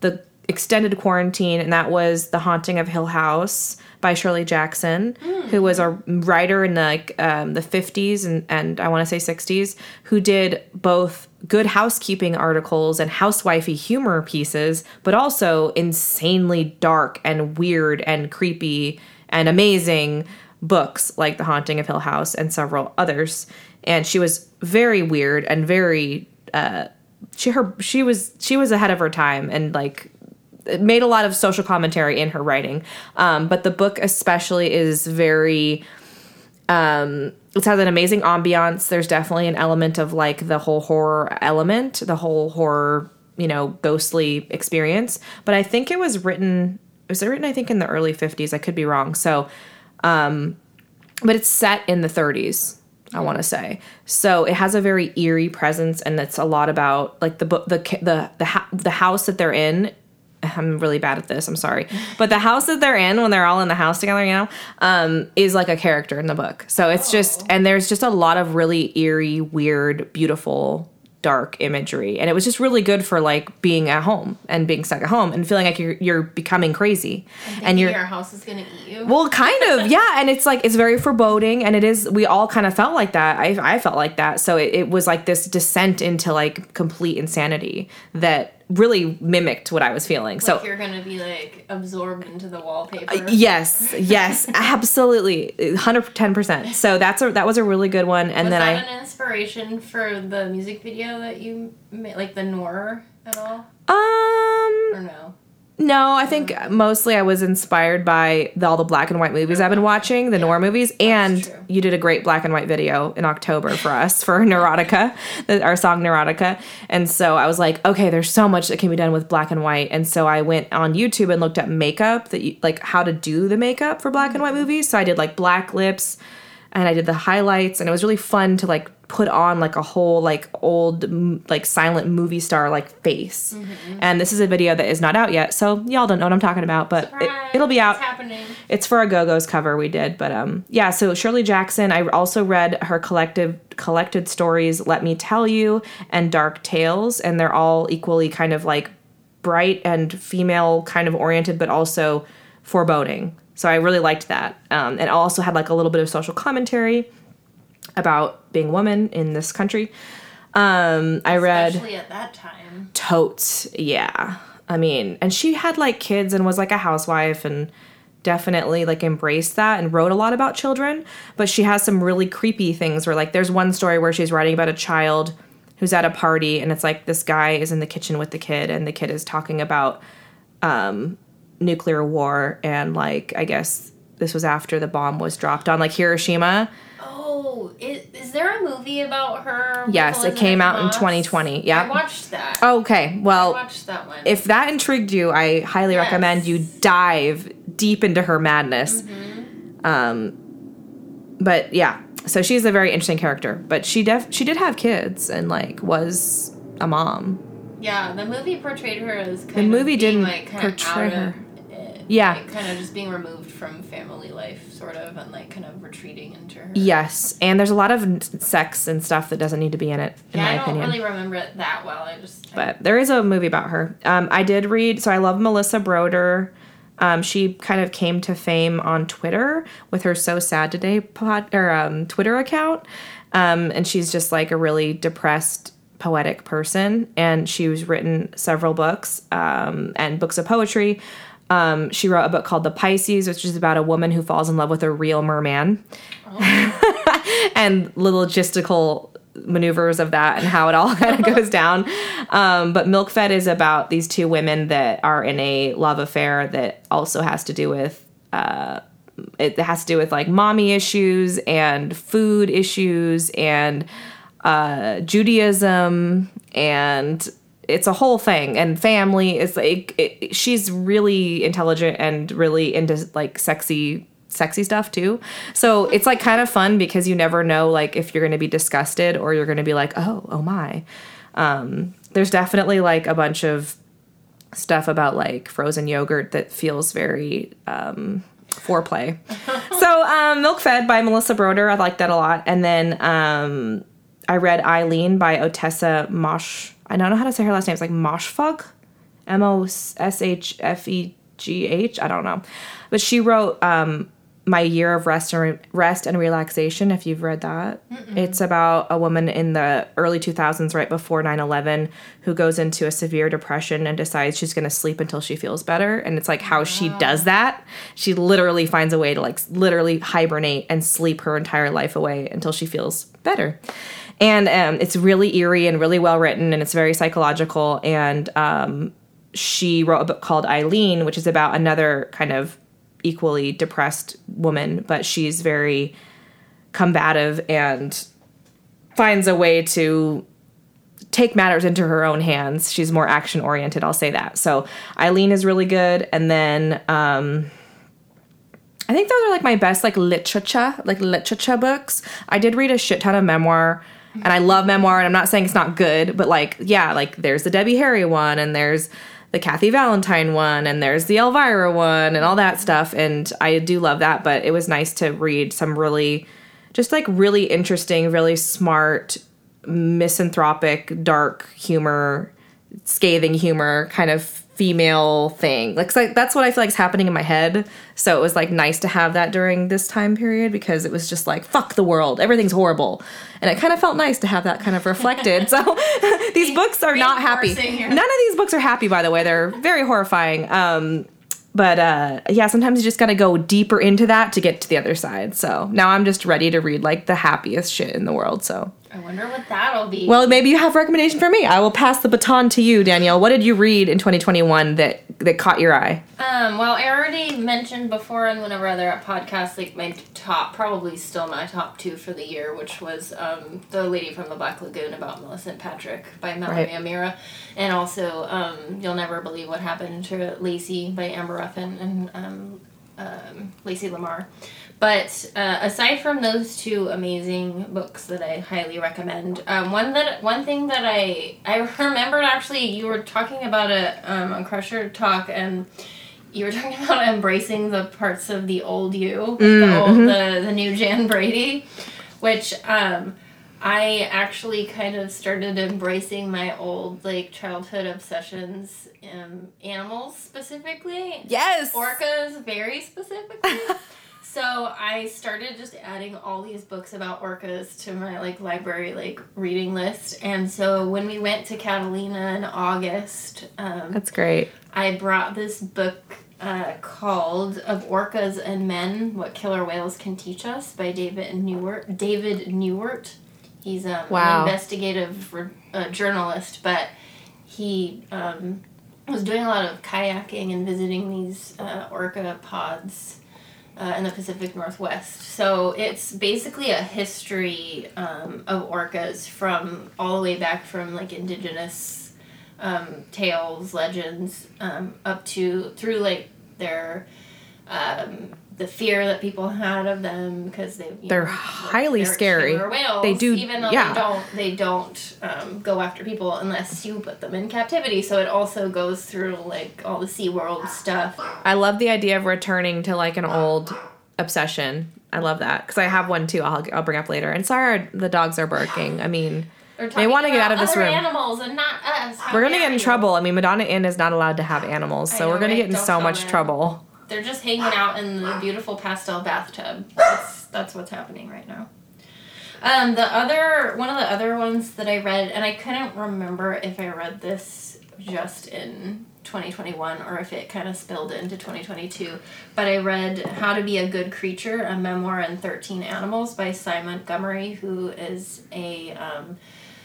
the extended quarantine, and that was The Haunting of Hill House by Shirley Jackson, who was a writer in the, like um, the 50s and, and I want to say 60s, who did both good housekeeping articles and housewifey humor pieces, but also insanely dark and weird and creepy and amazing books like The Haunting of Hill House and several others. And she was very weird and very uh she her she was she was ahead of her time and like made a lot of social commentary in her writing. Um, but the book especially is very um it has an amazing ambiance. There's definitely an element of like the whole horror element, the whole horror, you know, ghostly experience. But I think it was written was it written I think in the early 50s. I could be wrong. So um but it's set in the 30s i want to say so it has a very eerie presence and it's a lot about like the book the the the, the house that they're in i'm really bad at this i'm sorry but the house that they're in when they're all in the house together you know um, is like a character in the book so it's just Oh. and there's just a lot of really eerie weird beautiful dark imagery and it was just really good for like being at home and being stuck at home and feeling like you're, you're becoming crazy and you're your house is gonna eat you. well, kind of, yeah. And it's like it's very foreboding, and it is. We all kind of felt like that. I I felt like that. So it, it was like this descent into like complete insanity that really mimicked what I was feeling. like so you're gonna be like absorbed into the wallpaper. Uh, yes, yes, absolutely, hundred ten percent. So that's a that was a really good one. And was then that I an inspiration for the music video that you made, like the Noir at all, um or no? No, I think mostly I was inspired by the, all the black and white movies I've been watching, the noir movies, and you did a great black and white video in October for us for Neurotica, our song Neurotica. And so I was like, okay, there's so much that can be done with black and white. And so I went on YouTube and looked at makeup that you, like how to do the makeup for black and white mm-hmm. movies. So I did like black lips and I did the highlights and it was really fun to like put on like a whole like old like silent movie star like face. And this is a video that is not out yet, so y'all don't know what I'm talking about, but it, it'll be out. It's happening. It's for a Go-Go's cover we did, but um yeah, so Shirley Jackson, I also read her collective collected stories Let Me Tell You and Dark Tales and they're all equally kind of like bright and female kind of oriented but also foreboding. So I really liked that. Um, and it also had like a little bit of social commentary about being a woman in this country. Um, I read Especially at that time. totes yeah i mean and she had like kids and was like a housewife and definitely like embraced that and wrote a lot about children but she has some really creepy things where like there's one story where she's writing about a child who's at a party and it's like this guy is in the kitchen with the kid and the kid is talking about um nuclear war and like i guess this was after the bomb was dropped on like hiroshima Oh, is, is there a movie about her? Yes, it came out in 2020. Yeah. I watched that. okay I well watched that one. if that intrigued you, I highly Yes. recommend you dive deep into her madness. Um, but yeah, so she's a very interesting character. But she def she did have kids and like was a mom. yeah, the movie portrayed her as kind The of movie being, didn't like, kind portray of her. It. Yeah. Like, kind of just being removed from family life, sort of, and like kind of retreating into her. Yes, and there's a lot of sex and stuff that doesn't need to be in it, in Yeah, my I don't opinion. really remember it that well. I just. but there is a movie about her. Um, I did read, so I love Melissa Broder. Um, she kind of came to fame on Twitter with her "So Sad Today" pod or um, Twitter account, um, and she's just like a really depressed, poetic person. And she's written several books um, and books of poetry. Um, she wrote a book called The Pisces, which is about a woman who falls in love with a real merman and the logistical maneuvers of that and how it all kind of goes down. Um, but Milk Fed is about these two women that are in a love affair that also has to do with. Uh, it has to do with like mommy issues and food issues and uh, Judaism and it's a whole thing. And family is like it, she's really intelligent and really into like sexy sexy stuff too. So it's like kind of fun because you never know like if you're going to be disgusted or you're going to be like oh oh my. Um, there's definitely like a bunch of stuff about like frozen yogurt that feels very um, foreplay. So um, milk fed by melissa broder i like that a lot. And then um, i read eileen by Ottessa mosh i don't know how to say her last name. It's like moshfug? M-o-s-h-f-e-g-h i don't know. But she wrote um, my year of rest and re- rest and relaxation if you've read that. It's about a woman in the early 2000s right before 9-11 who goes into a severe depression and decides she's going to sleep until she feels better. And it's like how she does that. She literally finds a way to like literally hibernate and sleep her entire life away until she feels better and um, it's really eerie and really well written and it's very psychological. And um, she wrote a book called eileen which is about another kind of equally depressed woman but she's very combative and finds a way to take matters into her own hands. She's more action oriented i'll say that. So eileen is really good and then um I think those are like my best like literature, like literature books. I did read a shit ton of memoir and I love memoir and I'm not saying it's not good, but like yeah, like there's the Debbie Harry one and there's the Kathy Valentine one and there's the Elvira one and all that stuff and I do love that, but it was nice to read some really just like really interesting, really smart, misanthropic, dark humor, scathing humor kind of female thing. Like, I- that's what I feel like is happening in my head. So it was like nice to have that during this time period because it was just like fuck the world, everything's horrible, and it kind of felt nice to have that kind of reflected. so these books are not happy. None of these books are happy, by the way. They're very horrifying. Um, but uh, yeah, sometimes you just gotta go deeper into that to get to the other side. So now I'm just ready to read like the happiest shit in the world. So I wonder what that'll be. Well, maybe you have a recommendation for me. I will pass the baton to you, Danielle. What did you read in 2021 that that caught your eye? Um, well, I already mentioned before in one of our other podcasts, like my top, probably still my top two for the year, which was um, The Lady from the Black Lagoon about Millicent Patrick by Melanie Right. O'Meara, and also um, You'll Never Believe What Happened to Lacey by Amber Ruffin and um, um, Lacey Lamar. But uh, aside from those two amazing books that I highly recommend, um, one that one thing that I I remembered actually you were talking about it um, on Crusher Talk and you were talking about embracing the parts of the old you, the old the, the new Jan Brady, which um, I actually kind of started embracing my old like childhood obsessions, um, animals specifically, Yes. orcas very specifically. so I started just adding all these books about orcas to my like library like reading list. And so when we went to Catalina in August, um, That's great. I brought this book uh, called "Of Orcas and Men: What Killer Whales Can Teach Us" by David Neiwert. David Neiwert. He's um, Wow. an investigative re- uh, journalist, but he um, was doing a lot of kayaking and visiting these uh, orca pods uh, in the Pacific Northwest. So it's basically a history um, of orcas from all the way back from like indigenous um, tales, legends, um, up to through like their um, the fear that people had of them because they they're know, highly they're scary. whales. They do- even though yeah. they don't they don't um, go after people unless you put them in captivity. So it also goes through like all the Sea World stuff. I love the idea of returning to like an old obsession. I love that because I have one too. I'll I'll bring up later. And sorry, the dogs are barking. I mean, They're wanna get out of this room. Animals and not us. How we're gonna get in trouble. I mean, Madonna Inn is not allowed to have animals, so know, we're gonna right? get in Don't so much trouble. They're just hanging out in the beautiful pastel bathtub. That's that's what's happening right now. Um, the other one of the other ones that I read, and I couldn't remember if I read this just in 2021 or if it kind of spilled into 2022. But I read How to Be a Good Creature, a memoir in 13 Animals by Sy Montgomery, who is a um,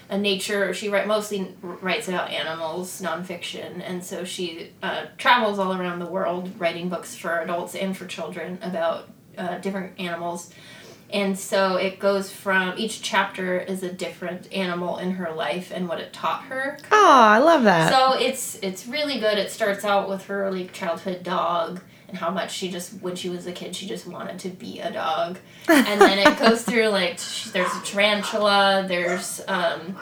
a nature she write, mostly writes about animals nonfiction and so she uh, travels all around the world writing books for adults and for children about uh, different animals and so it goes from each chapter is a different animal in her life and what it taught her Oh, I love that. so it's it's really good. It starts out with her like childhood dog and how much she just when she was a kid she just wanted to be a dog, and then it goes through like there's a tarantula, there's um,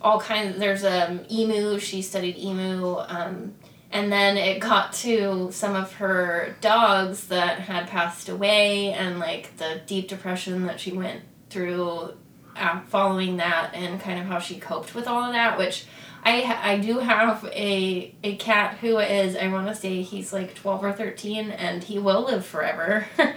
all kinds. There's um emu. She studied emu. Um, and then it got to some of her dogs that had passed away and like the deep depression that she went through uh, following that and kind of how she coped with all of that which I, I do have a, a cat who is I want to say he's like 12 or 13 and he will live forever.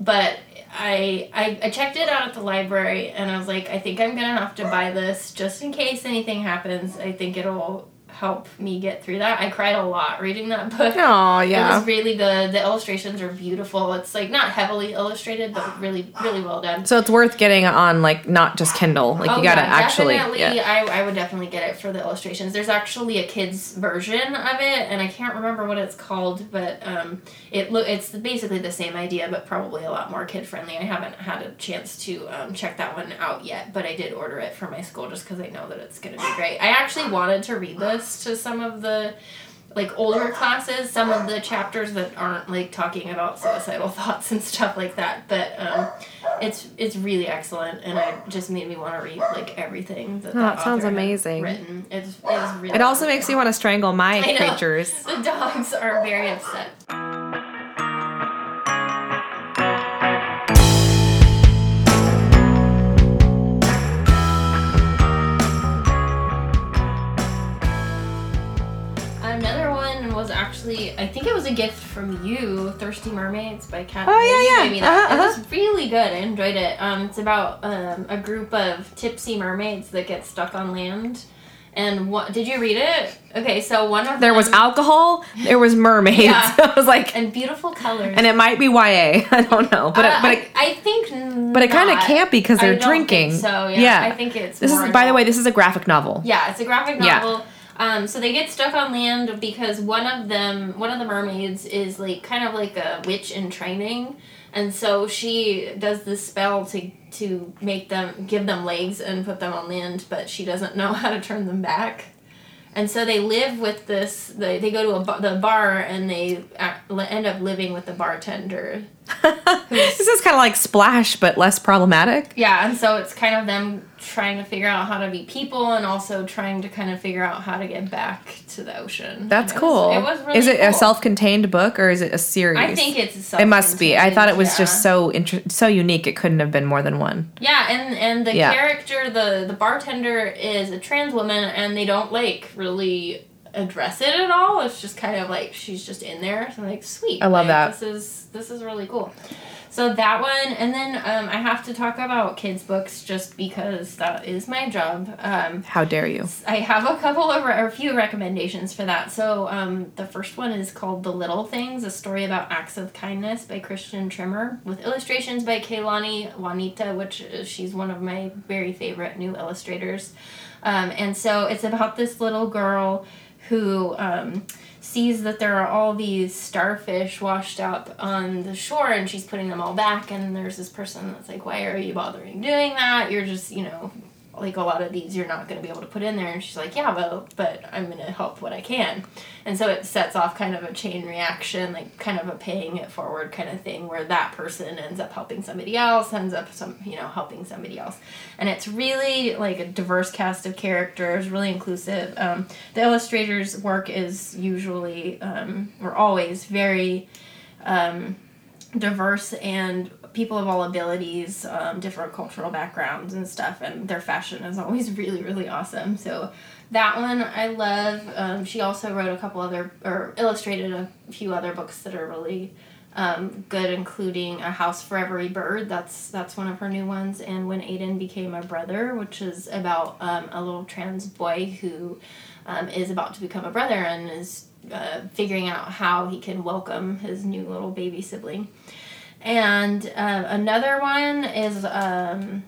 But I, I I checked it out at the library and I was like I think I'm gonna have to buy this just in case anything happens. I think it'll help me get through that I cried a lot reading that book Oh yeah, it was really good. The illustrations are beautiful. It's like not heavily illustrated, but really, really well done. So it's worth getting on like not just Kindle. Like you gotta actually. Oh, definitely. Yeah. I, I would definitely get it for the illustrations. There's actually a kids version of it, and I can't remember what it's called, but um, it look it's basically the same idea, but probably a lot more kid friendly. I haven't had a chance to um, check that one out yet, but I did order it for my school just because I know that it's gonna be great. I actually wanted to read this to some of the like older classes, some of the chapters that aren't like talking about suicidal thoughts and stuff like that. But um, it's it's really excellent, and it just made me want to read like everything that. Oh, that sounds amazing. Written. It's it really. It also wonderful. makes you want to strangle my creatures. The dogs are very upset. Was actually, I think it was a gift from you, "Thirsty Mermaids" by Kat. Oh, yeah, yeah. gave me that. Uh-huh, It was really good. I enjoyed it. Um, it's about um, a group of tipsy mermaids that get stuck on land, And what did you read it? Okay, so one of There was alcohol. There was mermaids. Yeah. I was like, and beautiful colors. and it might be YA. I don't know, but Uh, it, but I, it, I think but it kind of can't because they're drinking. so yeah. Yeah. I think it's this is by the way, this is a graphic novel. Yeah, it's a graphic novel. Yeah. Um, so they get stuck on land because one of them, one of the mermaids, is like kind of like a witch in training, and so she does this spell to to make them give them legs and put them on land, but she doesn't know how to turn them back. And so they live with this. They, they go to a the bar and they end up living with the bartender. this is kind of like Splash, but less problematic. Yeah, and so it's kind of them trying to figure out how to be people and also trying to kind of figure out how to get back to the ocean. That's it was- cool. it was really is it a self-contained book or is it a series? I think it's a it must be. I thought it was self-contained, just so inter- so unique. It couldn't have been more than one. yeah. yeah, and and the Yeah. character, the the bartender, is a trans woman, and they don't like really address it at all. It's just kind of like she's just in there. So I'm like, sweet. I love like, that. This is this is really cool. So that one, and then um, I have to talk about kids' books just because that is my job. Um, How dare you? I have a couple of or a few recommendations for that. So um, the first one is called "The Little Things: A Story About Acts of Kindness" by Christian Trimmer, with illustrations by Kaylani Juanita, which she's one of my very favorite new illustrators. Um, and so it's about this little girl who um, sees that there are all these starfish washed up on the shore and she's putting them all back and there's this person that's like why are you bothering doing that? You're just you know like a lot of these you're not going to be able to put in there. And she's like yeah but but i'm going to help what i can. And so it sets off kind of a chain reaction like kind of a paying it forward kind of thing where that person ends up helping somebody else ends up some you know helping somebody else. And it's really like a diverse cast of characters really inclusive. Um, the illustrator's work is usually um, or always very um, diverse and people of all abilities, um, different cultural backgrounds and stuff, and their fashion is always really, really awesome. So that one I love. Um, she also wrote a couple other, or illustrated a few other books that are really um, good, including A House for Every Bird. That's that's one of her new ones, and When Aiden Became a Brother, which is about um, a little trans boy who um, is about to become a brother and is uh, figuring out how he can welcome his new little baby sibling. And uh, another one is um,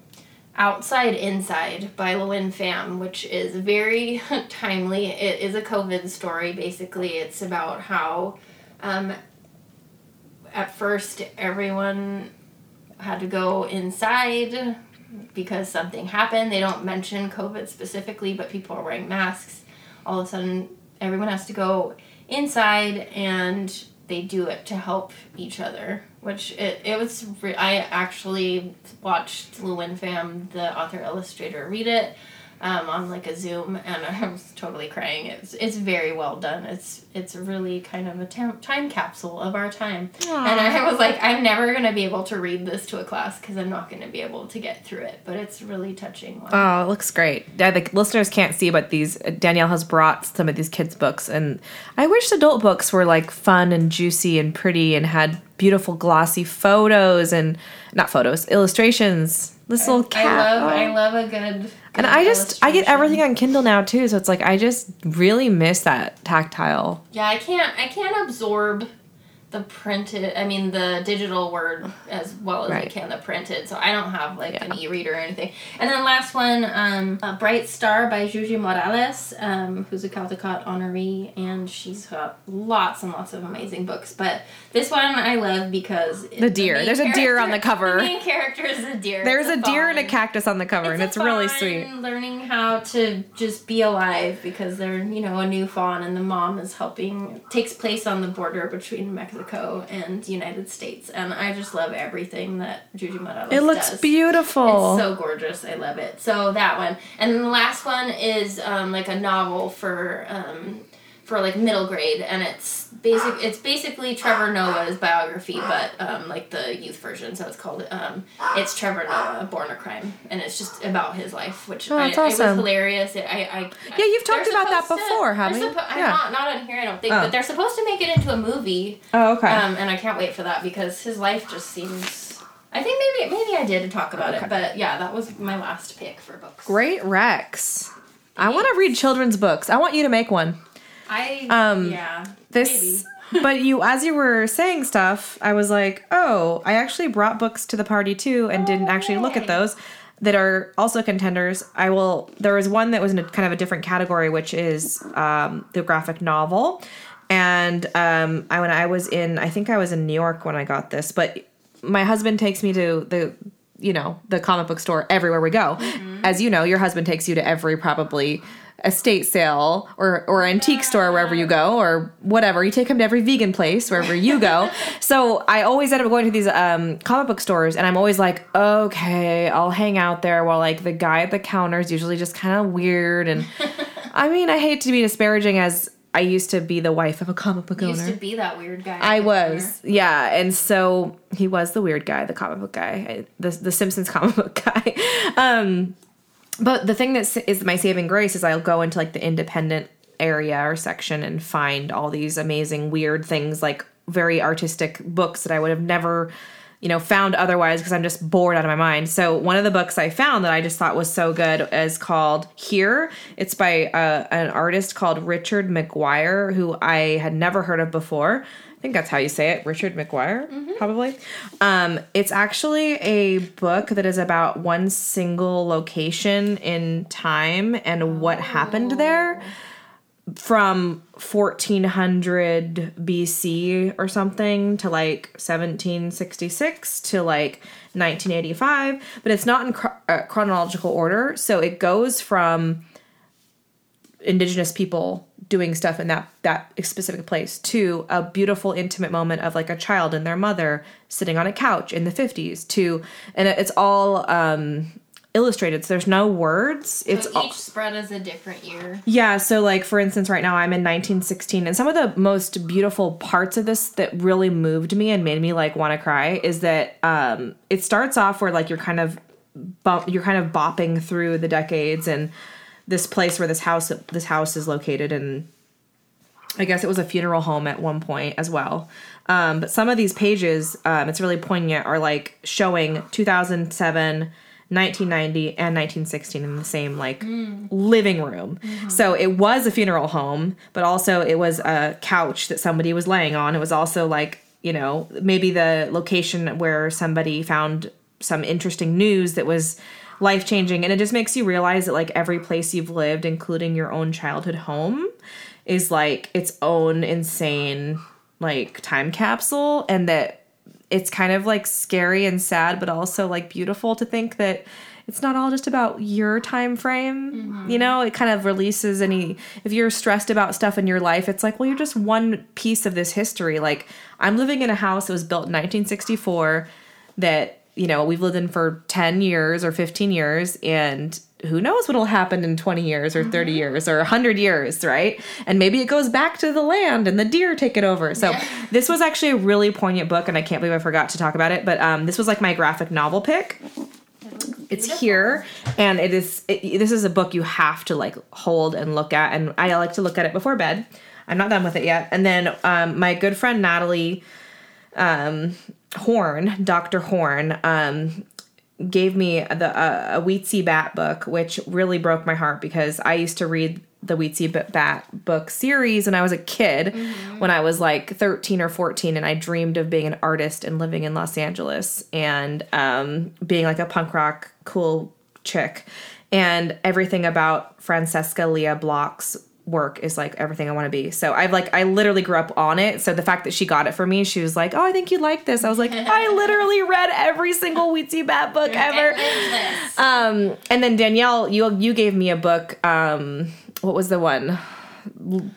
Outside Inside by LeUyen Pham, which is very timely. It is a COVID story, basically. It's about how um, at first everyone had to go inside because something happened. They don't mention COVID specifically, but people are wearing masks. All of a sudden, everyone has to go inside and they do it to help each other which it, it was re- i actually watched LeUyen Pham the author illustrator read it um, on like a zoom and i was totally crying it's, it's very well done it's it's really kind of a tam- time capsule of our time and i was like i'm never going to be able to read this to a class because i'm not going to be able to get through it but it's really touching one. Oh, it looks great. Yeah, the listeners can't see, but these Danielle has brought some of these kids' books, and I wish adult books were like fun and juicy and pretty and had beautiful glossy photos and not photos, illustrations. This little cat. I love. I love a good. and I just I get everything on Kindle now too, so it's like I just really miss that tactile. Yeah, I can't I can't absorb the printed I mean the digital word as well as I Right. can the printed. So I don't have like an e-reader or anything. And then last one, um, a Bright Star by Yuyi Morales, um, who's a Caldecott honoree, and she's got lots and lots of amazing books. But this one I love because The deer. main There's a deer on the cover. The main character is a deer. There's It's a deer and a cactus on the cover, and a it's really sweet. Learning how to just be alive because they're you know a new fawn and the mom is helping. It takes place on the border between Mexico and United States, and I just love everything that Yuyi Morales It looks does. beautiful. It's so gorgeous. I love it. So that one, and then the last one is um, like a novel for um, for like middle grade, and it's basic. It's basically Trevor Noah's biography, but um, like the youth version. So it's called um, it's Trevor Noah, Born a Crime, and it's just about his life, which Oh, I, that's it was hilarious. It, I, I Yeah, you've talked about that before, they're haven't you? suppo- I'm Yeah. not not on here. I don't think, Oh. but they're supposed to make it into a movie. oh, okay. Um, and I can't wait for that because his life just seems. I think maybe maybe I did talk about Okay. it, but yeah, that was my last pick for books. Great Rex. I want to read children's books. I want you to make one. I Um, yeah. This, but you, as you were saying stuff, I was like, oh, I actually brought books to the party too, and didn't Oh, actually look at those that are also contenders. I will. There was one that was in a kind of a different category, which is um, the graphic novel, and um, I when I was in, I think I was in New York when I got this, but my husband takes me to the. You know, the comic book store everywhere we go. As you know, your husband takes you to every probably estate sale or or antique store wherever you go or whatever. You take him to every vegan place wherever you go. so I always end up going to these um, comic book stores, and I'm always like, okay, I'll hang out there while like the guy at the counter is usually just kind of weird. And I mean, I hate to be disparaging as I used to be the wife of a comic book You owner. used to be that weird guy. I at the corner. was, yeah, and so he was the weird guy, the comic book guy, the the Simpsons comic book guy. Um, but the thing that is my saving grace is I'll go into like the independent area or section and find all these amazing weird things, like very artistic books that I would have never, you know, found otherwise because I'm just bored out of my mind. So one of the books I found that I just thought was so good is called Here. It's by uh, an artist called Richard McGuire, who I had never heard of before. I think that's how you say it, Richard McGuire, probably. Um, it's actually a book that is about one single location in time and what happened there from 1400 BC or something to like 1766 to like 1985, but it's not in chro- uh, chronological order. So it goes from indigenous people doing stuff in that that specific place to a beautiful intimate moment of like a child and their mother sitting on a couch in the 50s to and it's all um illustrated so there's no words it's So all, each spread is a different year. yeah, so like for instance, right now I'm in 1916, and some of the most beautiful parts of this that really moved me and made me like want to cry is that um, it starts off where like you're kind of bump, you're kind of bopping through the decades and this place where this house this house is located and I guess it was a funeral home at one point as well. Um, but some of these pages, um, it's really poignant, are like showing 2007, 1990, and 1916 in the same like living room. So it was a funeral home, but also it was a couch that somebody was laying on. It was also like, you know, maybe the location where somebody found some interesting news that was life changing. And it just makes you realize that like every place you've lived, including your own childhood home, is like its own insane like time capsule and that it's kind of like scary and sad but also like beautiful to think that it's not all just about your time frame. Mm-hmm. You know it kind of releases any if you're stressed about stuff in your life it's like well you're just one piece of this history. Like i'm living in a house that was built in 1964 that you know we've lived in for 10 years or 15 years and who knows what'll happen in 20 years or 30 years or 100 years right? And maybe it goes back to the land and the deer take it over. So this was actually a really poignant book and i can't believe i forgot to talk about it but um, this was like my graphic novel pick. It's Beautiful. here and it is it, this is a book you have to like hold and look at and i like to look at it before bed. I'm not done with it yet. And then um, my good friend natalie um, horn dr horn um, gave me the uh, a Weetzie Bat book, which really broke my heart because I used to read the Weetzie Bat book series when I was a kid, when I was like 13 or 14, and I dreamed of being an artist and living in Los Angeles and um, being like a punk rock cool chick. And everything about Francesca Lia Block's work is like everything I want to be. So I've like I literally grew up on it. So the fact that she got it for me, she was like, "Oh, I think you'd like this." I was like, "I literally read every single Weetzie Bat book ever." Um, and then Danielle, you you gave me a book. Um, what was the one?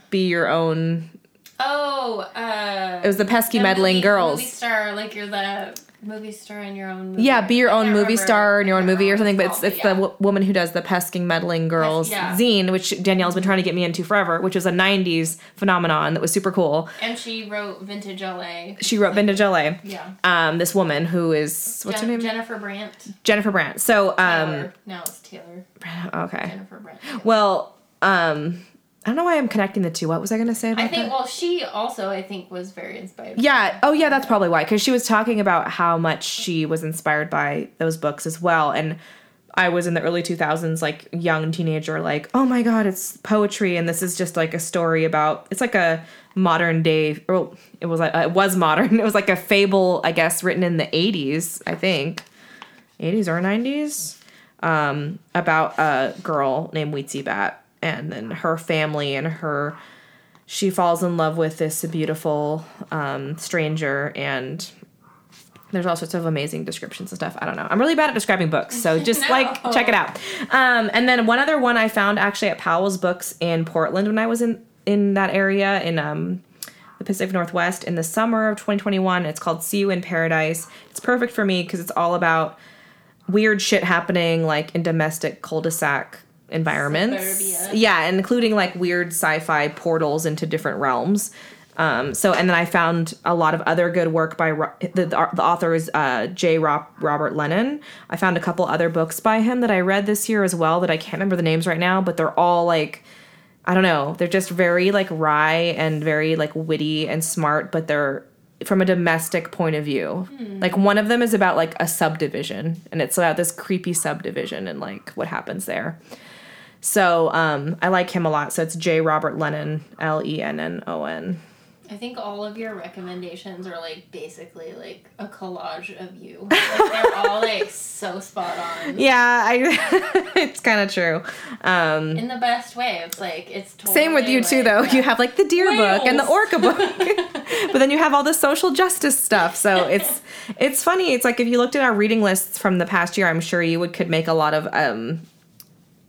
Be your own. Oh, uh, It was the pesky the meddling movie, girls. Movie star, like you're the movie star in your own. Movie. Yeah, be your own movie remember- star in your own movie or something. But it's it's called, the w- woman who does the pesking meddling girls yeah. zine, which Danielle's been trying to get me into forever, which was a '90s phenomenon that was super cool. And she wrote Vintage LA. She wrote Vintage LA. Yeah. Um, this woman who is what's Jen- her name? Jennifer Brandt. Jennifer Brandt. So um, Taylor. no, it's Taylor. okay. Jennifer Brandt. Well, um, I don't know why I'm connecting the two. What was I gonna say about I think. that? Well, she also, I think, was very inspired. Yeah. Oh, yeah. That's probably why. Because she was talking about how much she was inspired by those books as well. And I was in the early 2000s, like young teenager, like, oh my God, it's poetry. And this is just like a story about, it's like a modern day, well, it was, like, uh, it was modern. It was like a fable, I guess, written in the 80s, I think. 80s or 90s. Um, about a girl named Weetzie Bat and then her family and her, she falls in love with this beautiful um, stranger and there's all sorts of amazing descriptions and stuff. I don't know. I'm really bad at describing books, so just No. like check it out. Um, and then one other one I found actually at Powell's Books in Portland when I was in in that area in um, the Pacific Northwest in the summer of 2021. It's called See You in Paradise. It's perfect for me because it's all about weird shit happening like in domestic cul-de-sac environments. Suburbia. Yeah, and including like weird sci-fi portals into different realms. Um, so and then I found a lot of other good work by Ro- the, the author is uh, J. Rob, Robert Lennon. I found a couple other books by him that I read this year as well that I can't remember the names right now, but they're all like I don't know, they're just very like wry and very like witty and smart, but they're from a domestic point of view. Like one of them is about like a subdivision and it's about this creepy subdivision and like what happens there. So um, I like him a lot. So it's J. Robert Lennon, L E N N O N. I think all of your recommendations are like basically like a collage of you. Like they're all like so spot on. Yeah, I. it's kind of true. Um, In the best way. It's like it's totally same with you too, though. yeah. You have like the deer book and the orca book, but then you have all the social justice stuff. So it's it's funny. It's like if you looked at our reading lists from the past year, I'm sure you would could make a lot of um,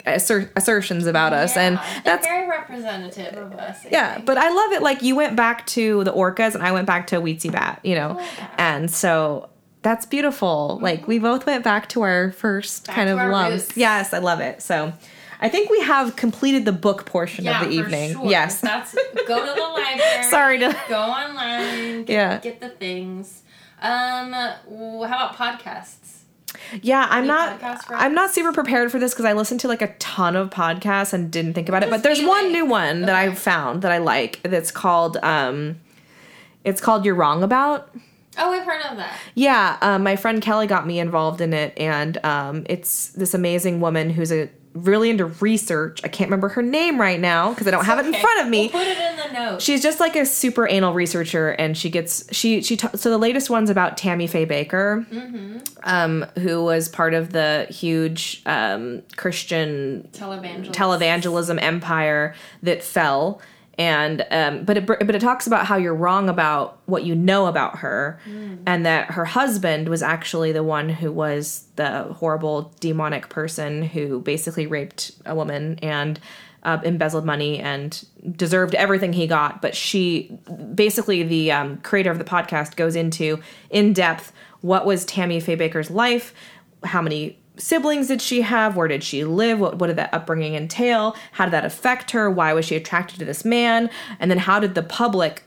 asser- assertions about us, and that's very representative of us. I yeah. think. But I love it. Like you went back to the orcas, and I went back to Weetzie Bat. You know, Yeah. and so. That's beautiful. Like we both went back to our first Back kind of roots. Yes, I love it. So I think we have completed the book portion yeah, of the evening. sure. Yes. That's go to the library. Sorry to Go online. Get, Yeah. Get the things. Um, how about podcasts? Yeah, I'm not I'm not super prepared for this because I listened to like a ton of podcasts and didn't think about it. But there's one new one that I found that I like that's called um it's called You're Wrong About. Oh, I've heard of that. Yeah, um, my friend Kelly got me involved in it, and um, it's this amazing woman who's a really into research. I can't remember her name right now because I don't have it in front of me. We'll put it in the notes. She's just like a super anal researcher, and she gets she she ta- so the latest one's about Tammy Faye Bakker, um, who was part of the huge um, Christian televangelism empire that fell and um, but it but it talks about how you're wrong about what you know about her and that her husband was actually the one who was the horrible demonic person who basically raped a woman and uh, embezzled money and deserved everything he got. But she basically the um, creator of the podcast goes into in depth what was tammy faye bakker's life how many siblings did she have? Where did she live? What, what did that upbringing entail? How did that affect her? Why was she attracted to this man? And then how did the public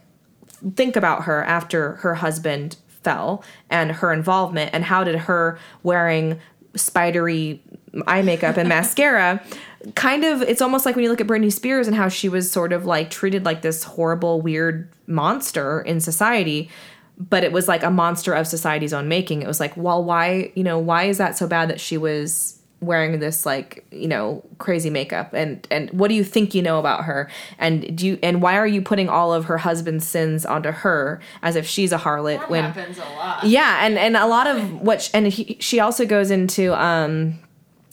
think about her after her husband fell and her involvement? And how did her wearing spidery eye makeup and mascara kind of it's almost like when you look at Britney Spears and how she was sort of like treated like this horrible weird monster in society but it was like a monster of society's own making. It was like, well, why, you know, why is that so bad that she was wearing this like, you know, crazy makeup and and what do you think you know about her? And do you and why are you putting all of her husband's sins onto her as if she's a harlot That when happens a lot. yeah, and and a lot of what sh- and he, she also goes into um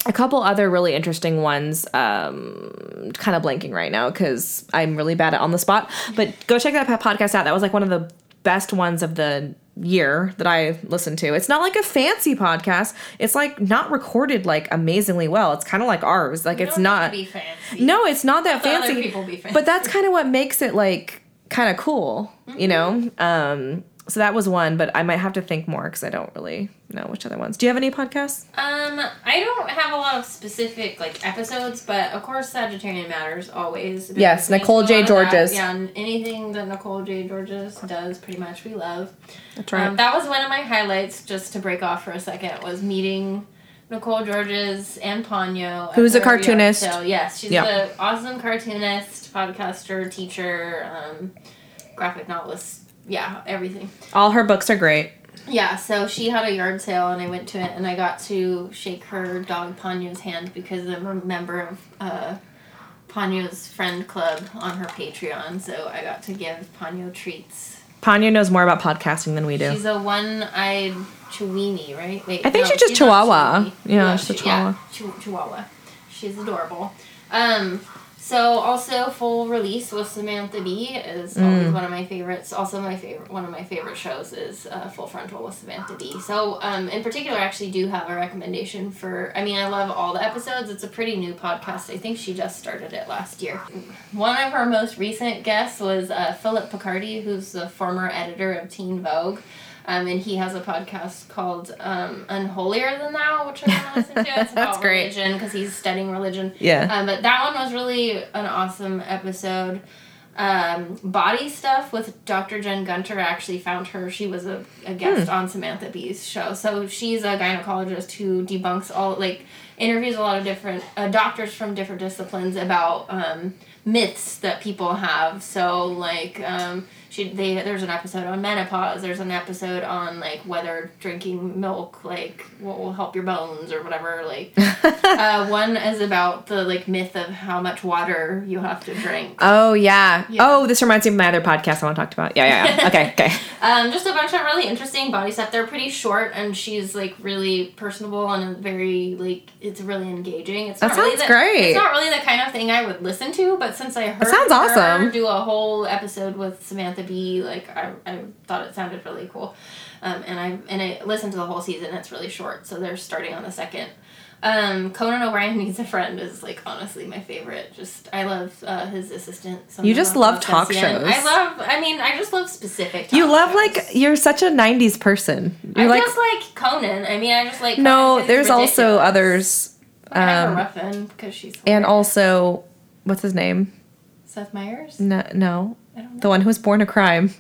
a couple other really interesting ones um kind of blanking right now cuz I'm really bad at on the spot, but go check that podcast out. That was like one of the best ones of the year that I listened to. It's not like a fancy podcast. It's like not recorded like amazingly well. It's kind of like ours. Like it's not need to be fancy. no, it's not that fancy. people be fancy. But that's kind of what makes it like kind of cool, you know? Um so that was one, but I might have to think more because I don't really know which other ones. Do you have any podcasts? Um, I don't have a lot of specific like episodes, but of course, Sagittarian Matters always. Yes, Nicole J. a J. that. Georges. Yeah, and anything that Nicole J. Georges does, pretty much we love. That's right. Um, that was one of my highlights. Just to break off for a second, was meeting Nicole Georges and Ponyo. Who's a cartoonist. sale. Yes, she's Yeah. an awesome cartoonist, podcaster, teacher, um, graphic novelist. Yeah, everything. All her books are great. Yeah, so she had a yard sale and I went to it and I got to shake her dog Ponyo's hand because I'm a member of uh, Ponyo's friend club on her Patreon. So I got to give Ponyo treats. Ponyo knows more about podcasting than we do. She's a one-eyed Chiweenie, right? Wait, I think no, she's just not Chihuahua. Yeah, she's a Chihuahua. Chi- Chihuahua. She's adorable. Um, so also full release with Samantha Bee is always Mm. one of my favorites. Also my favorite one of my favorite shows is uh, Full Frontal with Samantha Bee. So um, in particular, I actually do have a recommendation for. I mean, I love all the episodes. It's a pretty new podcast. I think she just started it last year. One of her most recent guests was uh, Phillip Picardi, who's the former editor of Teen Vogue. Um, and he has a podcast called um, Unholier Than Thou, which I want to listen to. It's about great. religion because he's studying religion. Yeah. Um, but that one was really an awesome episode. Um, body stuff with Dr. Jen Gunter. I actually found her. She was a, a guest Hmm. on Samantha Bee's show. So she's a gynecologist who debunks all, like, interviews a lot of different uh, doctors from different disciplines about um, myths that people have. So, like, um, she they there's an episode on menopause. There's an episode on like whether drinking milk like what will help your bones or whatever. Like uh, one is about the like myth of how much water you have to drink. Oh yeah. Yeah. Oh, this reminds me of my other podcast I want to talk about. Yeah, yeah, yeah. Okay, okay. Um, just a bunch of really interesting body stuff. They're pretty short, and she's like really personable and very like it's really engaging. It's That not really the, great. It's not really the kind of thing I would listen to, but since I heard sounds her awesome. do a whole episode with Samantha Bee, like I, I thought it sounded really cool. Um, and I and I listened to the whole season. It's really short, so they're starting on the second. Um, Conan O'Brien needs a friend is like honestly my favorite. Just I love uh, his assistant. You just love talk Cassian. shows. I love. I mean, I just love specific. You love shows. like you're such a '90s person. You're I like just like Conan. I mean, I just like. Conan no. he's There's also others, um, Ruffin because she's. and also what's his name? Seth Meyers. No, no, I don't know. The one who was born a crime.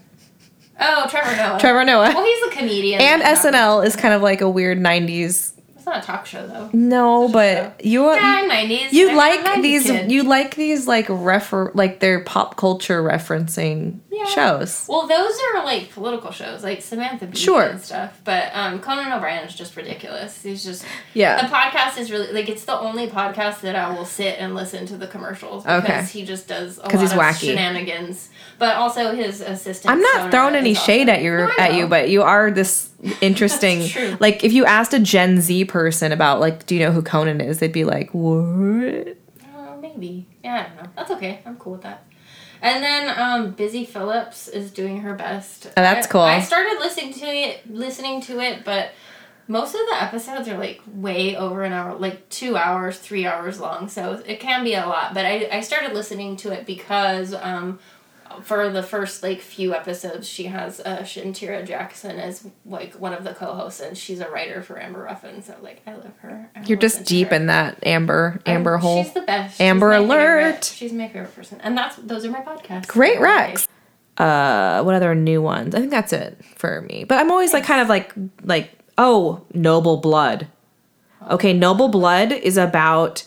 Oh, Trevor Noah. Trevor Noah. Well, he's a comedian. and SNL is kind of like a weird '90s. It's not a talk show though. No, but you Yeah, I'm nineties. you like these you like these like refer like they're pop culture referencing Yeah. shows. Well, those are like political shows, like Samantha Bee Sure. and stuff. But um, Conan O'Brien is just ridiculous. He's just Yeah. the podcast is really like it's the only podcast that I will sit and listen to the commercials because Okay. he just does a 'Cause lot he's of wacky. shenanigans. But also his assistant. I'm not throwing any shade awesome. at your No, at you, but you are this interesting. Like if you asked a Gen Z person about like, do you know who Conan is? They'd be like, what? Uh, maybe. Yeah, I don't know. That's okay. I'm cool with that. And then um, Busy Phillips is doing her best. Oh, that's I- cool. I started listening to it, listening to it, but most of the episodes are like way over an hour, like two hours, three hours long. So it can be a lot. But I, I started listening to it because um, for the first like few episodes, she has uh, Shantira Jackson as like one of the co-hosts, and she's a writer for Amber Ruffin. So like I love her. I You're just deep in that Amber Amber Um, hole. She's the best. Amber She's alert. favorite- She's my favorite person, and that's those are my podcasts. Great. Rex. Uh, what other new ones? I think that's it for me. But I'm always like kind of like like oh, Noble Blood. Okay, Noble Blood is about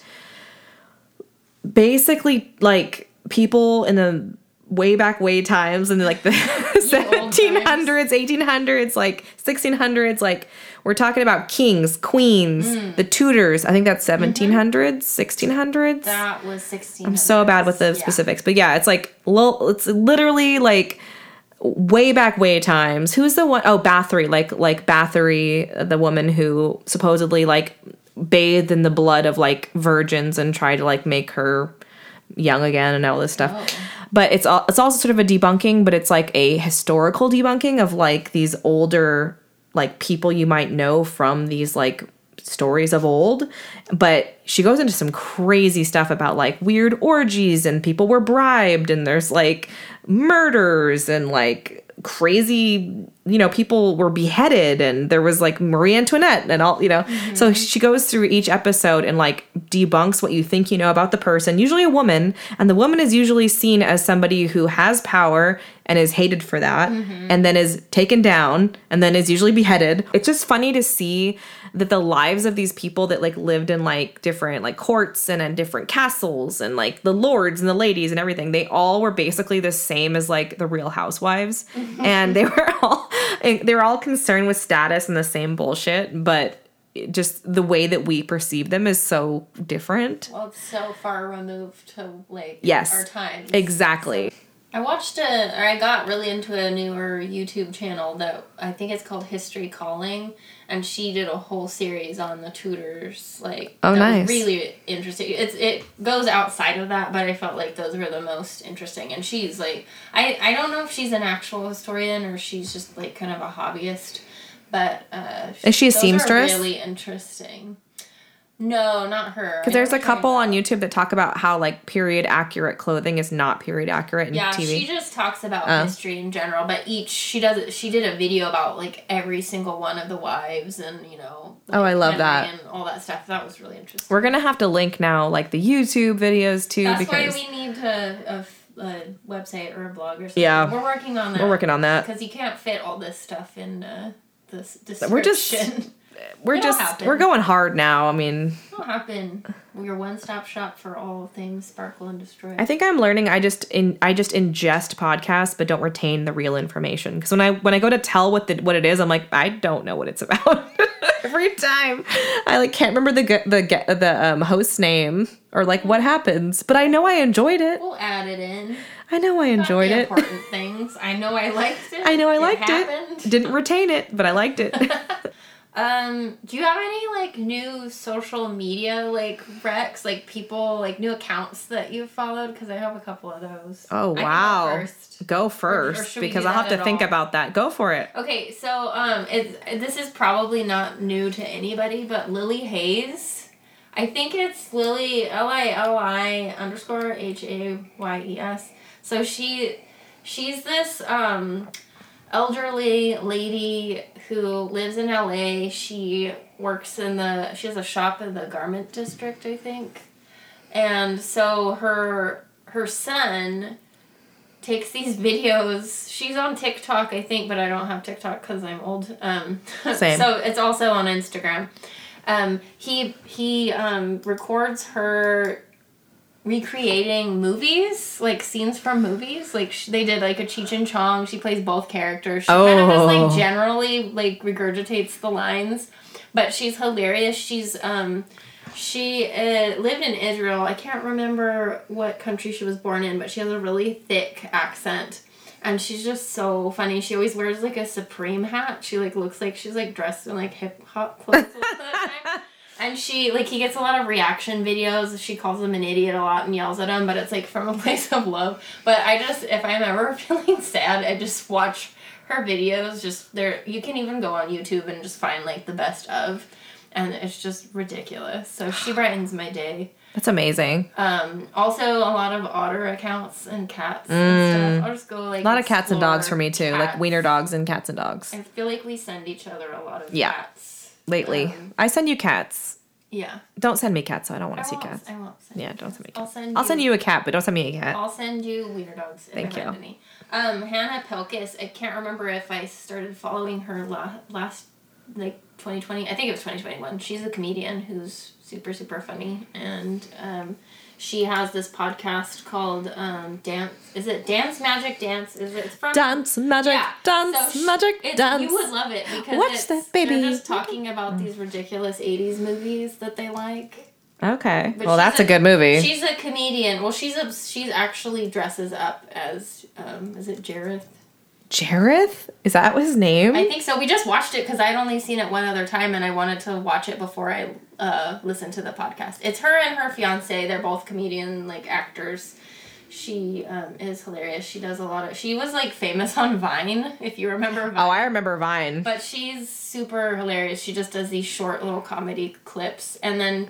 basically like people in the way back way times in like the old 1700s 1800s like 1600s like we're talking about kings queens Mm. the tudors i think that's Mm-hmm. 1700s 1600s That was sixteen. I'm so bad with the specifics, but yeah, it's like it's literally like way back way times. Who's the one oh Bathory, like like Bathory, the woman who supposedly like bathed in the blood of like virgins and tried to like make her young again and all this stuff. Oh. But it's all it's also sort of a debunking, but it's like a historical debunking of like these older like people you might know from these like stories of old. But she goes into some crazy stuff about like weird orgies and people were bribed and there's like murders and like crazy you know people were beheaded and there was like marie antoinette and all you know. So mm-hmm. she goes through each episode and like debunks what you think you know about the person usually a woman and the woman is usually seen as somebody who has power and is hated for that mm-hmm. and then is taken down and then is usually beheaded. It's just funny to see that the lives of these people that like lived in like different like courts and in different castles and like the lords and the ladies and everything they all were basically the same as like the real housewives mm-hmm. and they were all they're all concerned with status and the same bullshit, but just the way that we perceive them is so different. Well, it's so far removed to like Yes. our times. Exactly. I watched a, or I got really into a newer YouTube channel that I think it's called History Calling, and she did a whole series on the Tudors. Like, Oh, nice. really interesting. It's it goes outside of that, but I felt like those were the most interesting. And she's like, I I don't know if she's an actual historian or she's just like kind of a hobbyist, but uh, Is she a seamstress? Really interesting. No, not her. Because there's a couple on YouTube that talk about how like period accurate clothing is not period accurate in Yeah, TV. she just talks about Oh. history in general, but each she does it. She did a video about like every single one of the wives, and you know. Oh, I love that. and all that stuff. That was really interesting. We're gonna have to link now like the YouTube videos too That's because why we need to a website or a blog or something. Yeah. we're working on that. we're working on that. because you can't fit all this stuff in uh, this description. We're just- We're It'll just happen. we're going hard now. I mean, It'll happen. We're one stop shop for all things sparkle and destroy. I think I'm learning. I just in I just ingest podcasts, but don't retain the real information. Because when I when I go to tell what the what it is, I'm like I don't know what it's about. Every time, I like can't remember the the the um, host name or like what happens. But I know I enjoyed it. we'll add it in. I know I enjoyed it. Important things. I know I liked it. I know I liked happened. it. Didn't retain it, but I liked it. Um, do you have any like new social media like wrecks, like people like new accounts that you've followed? Because I have a couple of those. Oh can go wow. first. Go first should we because I'll have to think all? about that. Go for it. Okay, so um, it's this is probably not new to anybody, but Lili Hayes. I think it's Lily L I L I underscore H A Y E S. So she, she's this um, elderly lady who lives in LA. She works in the she has a shop in the garment district, I think. And so her her son takes these videos. She's on TikTok, I think, but I don't have TikTok because I'm old. Um, Same. So it's also on Instagram. Um, he he um, records her recreating movies, like scenes from movies. Like sh- they did like a Cheech and Chong. She plays both characters. She kind of just Oh. like generally like regurgitates the lines, but she's hilarious. She's um she uh, lived in Israel. I can't remember what country she was born in, but she has a really thick accent. And she's just so funny. She always wears like a Supreme hat. She like looks like she's like dressed in like hip hop clothes all the time. And she like he gets a lot of reaction videos. She calls him an idiot a lot and yells at him, but it's like from a place of love. But I just if I'm ever feeling sad, I just watch her videos. Just there, you can even go on YouTube and just find like the best of, and it's just ridiculous. So she brightens my day. That's amazing. Um, also a lot of otter accounts and cats and stuff. I'll just go like Mm. A lot of cats and dogs for me too, like wiener dogs and cats and dogs. I feel like we send each other a lot of Yeah. cats Lately, Um, I send you cats. yeah. Don't send me cats. So I don't want to see cats. I won't send Yeah, don't send me I'll cats. send I'll send you a cat, but don't send me a cat. I'll send you wiener dogs. Thank you. Any. Um, Hannah Pilkes. I can't remember if I started following her la- last like 2020. I think it was 2021. She's a comedian who's super super funny, and um, she has this podcast called um, Dance. Is it Dance Magic Dance? Is it it's from Dance magic, yeah. dance So sh- magic, it's, dance. You would love it because Watch it's, that, baby. They're just talking about these ridiculous '80s movies that they like. Okay, But well she's that's a, good movie. She's a comedian. Well, she's a she's actually dresses up as um, is it Jareth? Jareth, is that his name? I think so. We just watched it because I'd only seen it one other time, and I wanted to watch it before I uh, listened to the podcast. It's her and her fiance. They're both comedian like actors. She um, is hilarious. She does a lot of. She was like famous on Vine, if you remember Vine. oh, I remember Vine. But she's super hilarious. She just does these short little comedy clips, and then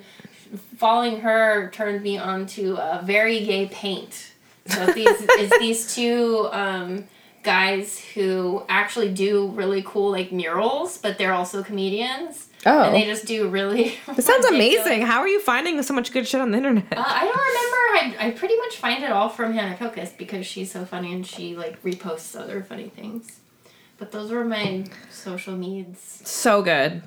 following her turned me on to uh, very gay paint. So these is these two um, guys who actually do really cool like murals, but they're also comedians. Oh. and they just do really. This sounds amazing. How are you finding so much good shit on the internet? Uh, I don't remember. I, I pretty much find it all from Hannah Kokas because she's so funny and she like reposts other funny things. But those were my social needs. so good.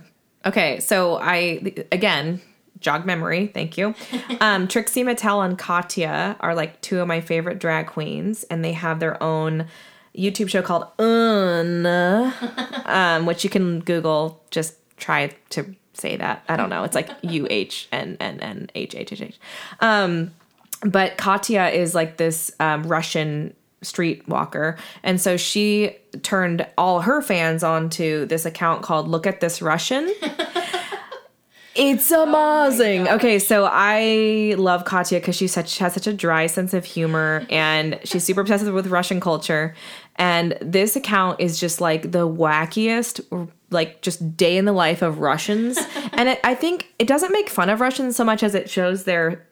Okay, so I again jog memory. Thank you. Um, Trixie Mattel and Katya are like two of my favorite drag queens, and they have their own YouTube show called Un, um, which you can Google. Just try to say that. I don't know. It's like U H N N N H H H H. Um, but Katya is like this um, Russian streetwalker, and so she turned all her fans onto this account called "Look at This Russian." It's amazing. okay, so I love Katya because she such has such a dry sense of humor and she's super obsessed with Russian culture. And this account is just like the wackiest, like just day in the life of Russians. and it, I think it doesn't make fun of Russians so much as it shows their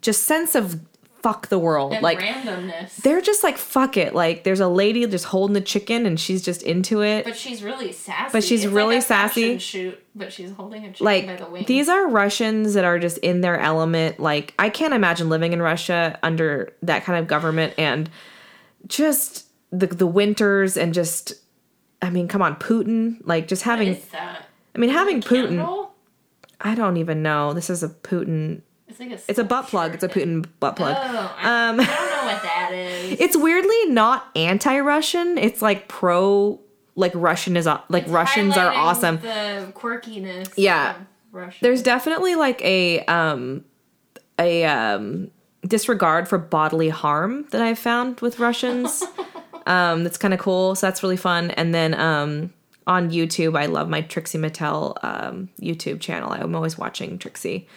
just sense of fuck the world. And like randomness. they're just like fuck it. Like there's a lady just holding the chicken and she's just into it. But she's really sassy. But she's It's really like sassy. Shoot, but she's holding a chicken by the like wings. these are Russians that are just in their element. Like I can't imagine living in Russia under that kind of government and just the the winters and just I mean, come on, Putin. Like just having is that? I mean having Putin. Candle? I don't even know. This is a Putin. It's like a. It's a butt plug. It's a Putin butt plug. Oh, I, Um, I don't know what that is. It's weirdly not anti-Russian. It's like pro like Russian is aw- like Russians are awesome. The quirkiness. Yeah. There's definitely like a um a um disregard for bodily harm that I've found with Russians. um that's kind of cool. So that's really fun. And then um on YouTube, I love my Trixie Mattel um YouTube channel. I'm always watching Trixie.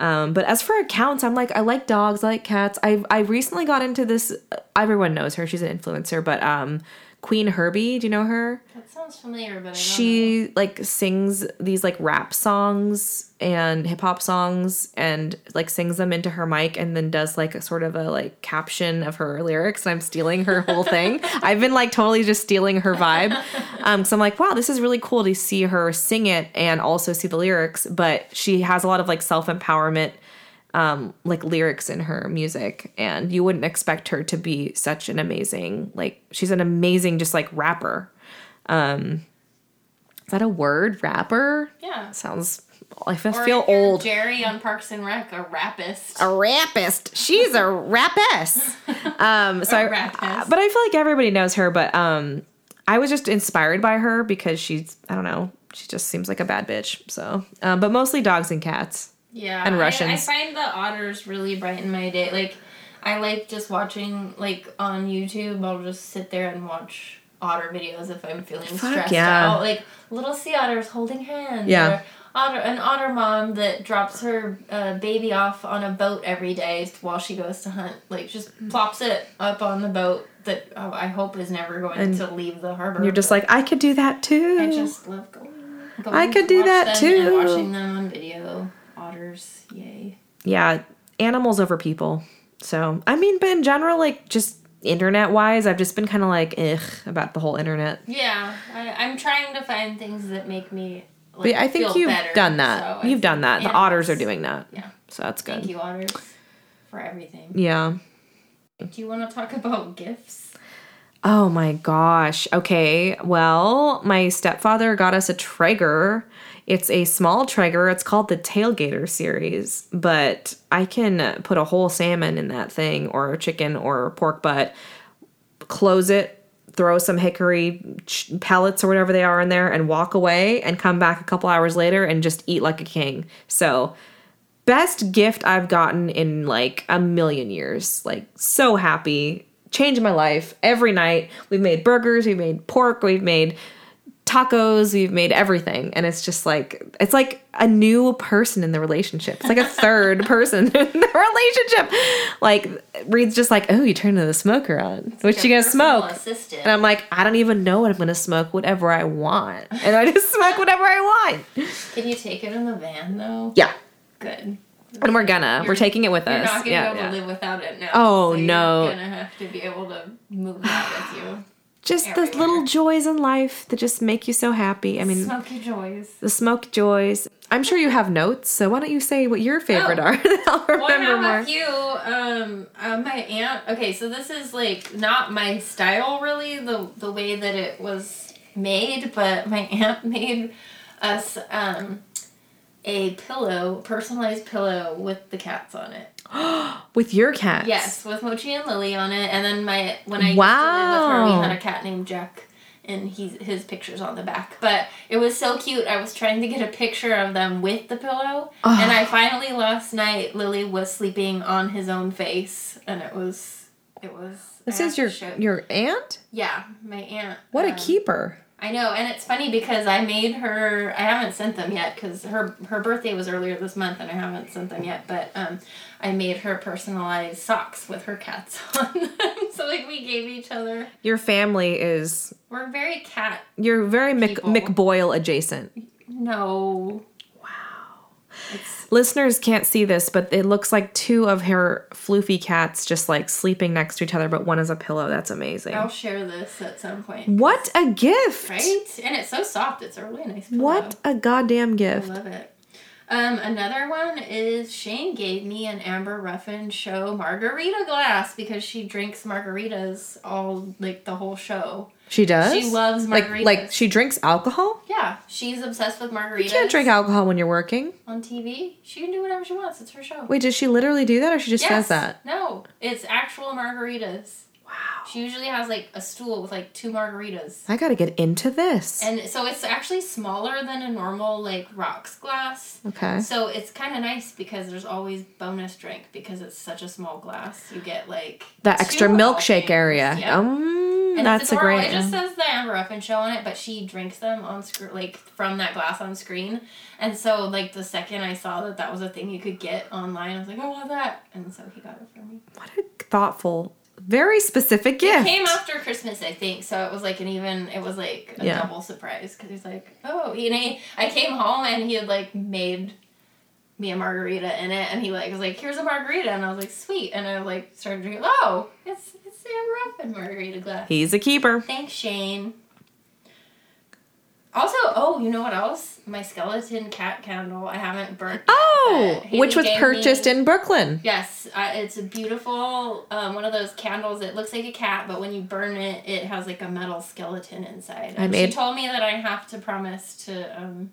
Um, but as for accounts, I'm like I like dogs, I like cats. I I recently got into this. Everyone knows her; she's an influencer. But um, Queen Herbie, do you know her? That sounds familiar, but I don't know. she like sings these like rap songs and hip hop songs and like sings them into her mic and then does like a sort of a like caption of her lyrics and I'm stealing her whole thing. I've been like totally just stealing her vibe. Um so I'm like, wow, this is really cool to see her sing it and also see the lyrics, but she has a lot of like self-empowerment um like lyrics in her music and you wouldn't expect her to be such an amazing like she's an amazing just like rapper. Um is that a word? Rapper? Yeah. sounds i feel, Or feel old. Jerry on Parks and Rec, a rapist. a rapist. She's a rapist. Um so A I, rapist. but i feel like everybody knows her but um i was just inspired by her because she's i don't know she just seems like a bad bitch so um, but mostly dogs and cats Yeah, and I- I, find the otters really brighten my day. Like, I like just watching like on YouTube. I'll just sit there and watch otter videos if I'm feeling Fuck stressed yeah. out. Like little sea otters holding hands. Yeah. Or otter, an otter mom that drops her uh, baby off on a boat every day while she goes to hunt. Like just plops it up on the boat that oh, I hope is never going And to leave the harbor. you're just like i could do that too I just love going. going I could do that too. And watching them on video. Otters, yay. yeah, animals over people. So, I mean, but in general, like just internet wise, I've just been kind of like, ugh, about the whole internet. Yeah, I, I'm trying to find things that make me. Like, But I think you've better, done that. so you've done that. think The otters are doing that. Yeah. So that's good. Thank you, otters, for everything. Yeah. Do you want to talk about gifts? Oh my gosh. Okay. Well, my stepfather got us a Traeger. It's a small Traeger. It's called the Tailgater series, but I can put a whole salmon in that thing or a chicken or a pork butt, close it, throw some hickory pellets or whatever they are in there and walk away and come back a couple hours later and just eat like a king. So, best gift I've gotten in like a million years. Like so happy. Changed my life every night. We've made burgers, we've made pork, we've made tacos, we've made everything. And it's just like it's like a new person in the relationship. It's like a third person in the relationship. Like Reed's just like, "Oh, you turned the smoker on. What Like you gonna smoke?" Assistant. And I'm like, I don't even know what I'm gonna smoke, whatever I want. And I just smoke whatever I want. Can you take it in the van though? Yeah. Good. And we're gonna. You're- we're taking it with You're us. not gonna yeah, be able yeah. to live without it now. Oh, so no. You're gonna have to be able to move that with you. Just the little joys in life that just make you so happy. I mean, Smoky joys. the smoke joys. I'm sure you have notes, so why don't you say what your favorite Oh. are? I'll Well, I remember have more. a few. Um, uh, my aunt. Okay, so this is like not my style really, the the way that it was made, but my aunt made us um a pillow, personalized pillow with the cats on it. With your cats. Yes, with Mochi and Lily on it, and then my when I used to live with her, we had a cat named Jack, and he's his pictures on the back. But it was so cute. I was trying to get a picture of them with the pillow, and I finally last night Lily was sleeping on his own face, and it was it was. This is your your aunt? yeah, my aunt. What a um, keeper. I know, and it's funny because I made her. I haven't sent them yet because her her birthday was earlier this month, and I haven't sent them yet. But um, I made her personalized socks with her cats on them. so like we gave each other. Your family is We're very cat. you're very People. McBoyle adjacent. No. Wow. Listeners can't see this, but it looks like two of her floofy cats just like sleeping next to each other, but one is a pillow. That's amazing. I'll share this at some point. What a gift! Right? And it's so soft. It's a really nice pillow. What a goddamn gift. I love it. Um, another one is Shane gave me an Amber Ruffin show margarita glass because she drinks margaritas all like the whole show. She does? She loves like margaritas. like she drinks alcohol? Yeah, she's obsessed with margaritas. You can't drink alcohol when you're working. on TV. She can do whatever she wants. It's her show. Wait, does she literally do that or she just yes. says that? No, it's actual margaritas. Wow. She usually has like a stool with like two margaritas. I gotta get into this. And so it's actually smaller than a normal like rocks glass. okay. So it's kind of nice because there's always bonus drink because it's such a small glass. You get like That extra milkshake area. Yeah. Um, And that's a great It just says the Amber Ruffin show on it, but she drinks them on screen, like from that glass on screen. And so, like the second I saw that that was a thing you could get online, I was like, I want that. And so he got it for me. What a thoughtful, very specific gift. It came after Christmas, I think, so it was like an even. It was like a Yeah. double surprise because he's like, oh, and he, I came home and he had like made me a margarita in it, and he like was like, here's a margarita, and I was like, sweet, and I like started drinking. Oh, it's it's Amber Ruffin margarita glass. He's a keeper. Thanks, Shane. Also, oh, you know what else? My skeleton cat candle. I haven't burnt. Oh, which was purchased me. in Brooklyn. Yes, uh, it's a beautiful um, one of those candles. It looks like a cat, but when you burn it, it has like a metal skeleton inside. I And made- She told me that I have to promise to um,